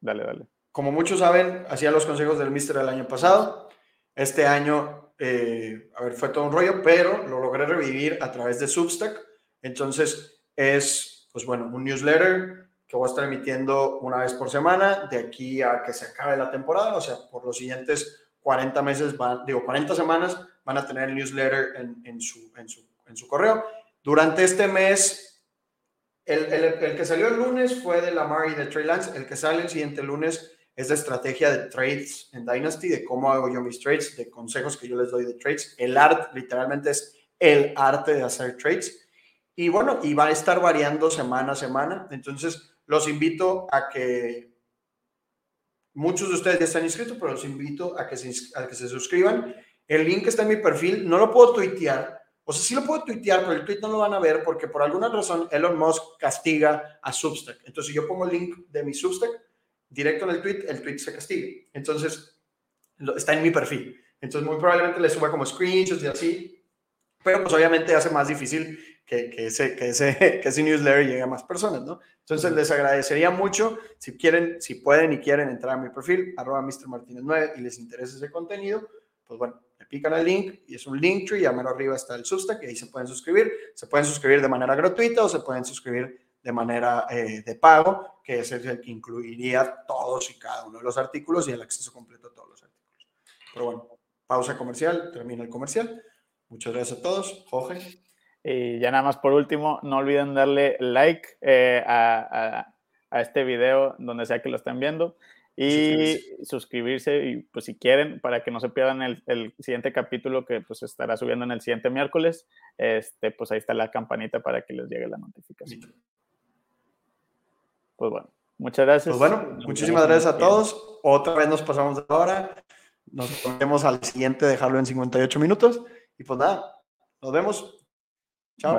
Dale, dale como muchos saben, hacía los consejos del Mister el año pasado. Este año, eh, a ver, fue todo un rollo, pero lo logré revivir a través de Substack. Entonces, es, pues bueno, un newsletter que voy a estar emitiendo una vez por semana de aquí a que se acabe la temporada. O sea, por los siguientes 40 meses, van, digo, 40 semanas van a tener el newsletter en, en, su, en, su, en su correo Durante este mes, el, el, que salió el lunes fue de Lamar y de Trey Lance. El que sale el siguiente lunes es de estrategia de trades en Dynasty, de cómo hago yo mis trades, de consejos que yo les doy de trades. El art literalmente es el arte de hacer trades. Y bueno, y va a estar variando semana a semana. Entonces, los invito a que muchos de ustedes ya están inscritos, pero los invito a que se, a que se suscriban. El link está en mi perfil. No lo puedo tuitear. O sea, sí lo puedo tuitear, pero el tweet no lo van a ver porque por alguna razón Elon Musk castiga a Substack. Entonces, yo pongo el link de mi Substack directo en el tweet, el tweet se castiga. Entonces, está en mi perfil. Entonces, muy probablemente le suba como screenshots y así. Pero pues obviamente hace más difícil que, ese, que, ese, que ese newsletter llegue a más personas, ¿no? Entonces les agradecería mucho si quieren, si pueden y quieren entrar a mi perfil, arroba Mr. Martínez 9 y les interesa ese contenido, pues bueno, le pican al link y es un link tree y a mano arriba está el Substack y ahí se pueden suscribir. Se pueden suscribir de manera gratuita o se pueden suscribir de manera eh, de pago, que es el que incluiría todos y cada uno de los artículos y el acceso completo a todos los artículos. Pero bueno, pausa comercial, termina el comercial. Muchas gracias a todos. Jorge. Y ya nada más por último, no olviden darle like eh, a, este video donde sea que lo estén viendo y suscribirse y pues si quieren para que no se pierdan el, siguiente capítulo que pues estará subiendo en el siguiente miércoles, este pues ahí está la campanita para que les llegue la notificación. Pues bueno, muchas gracias. Pues bueno, muchísimas gracias a todos. Otra vez nos pasamos de hora. Nos vemos al siguiente, dejarlo en 58 minutos. Y pues nada, nos vemos. Chao.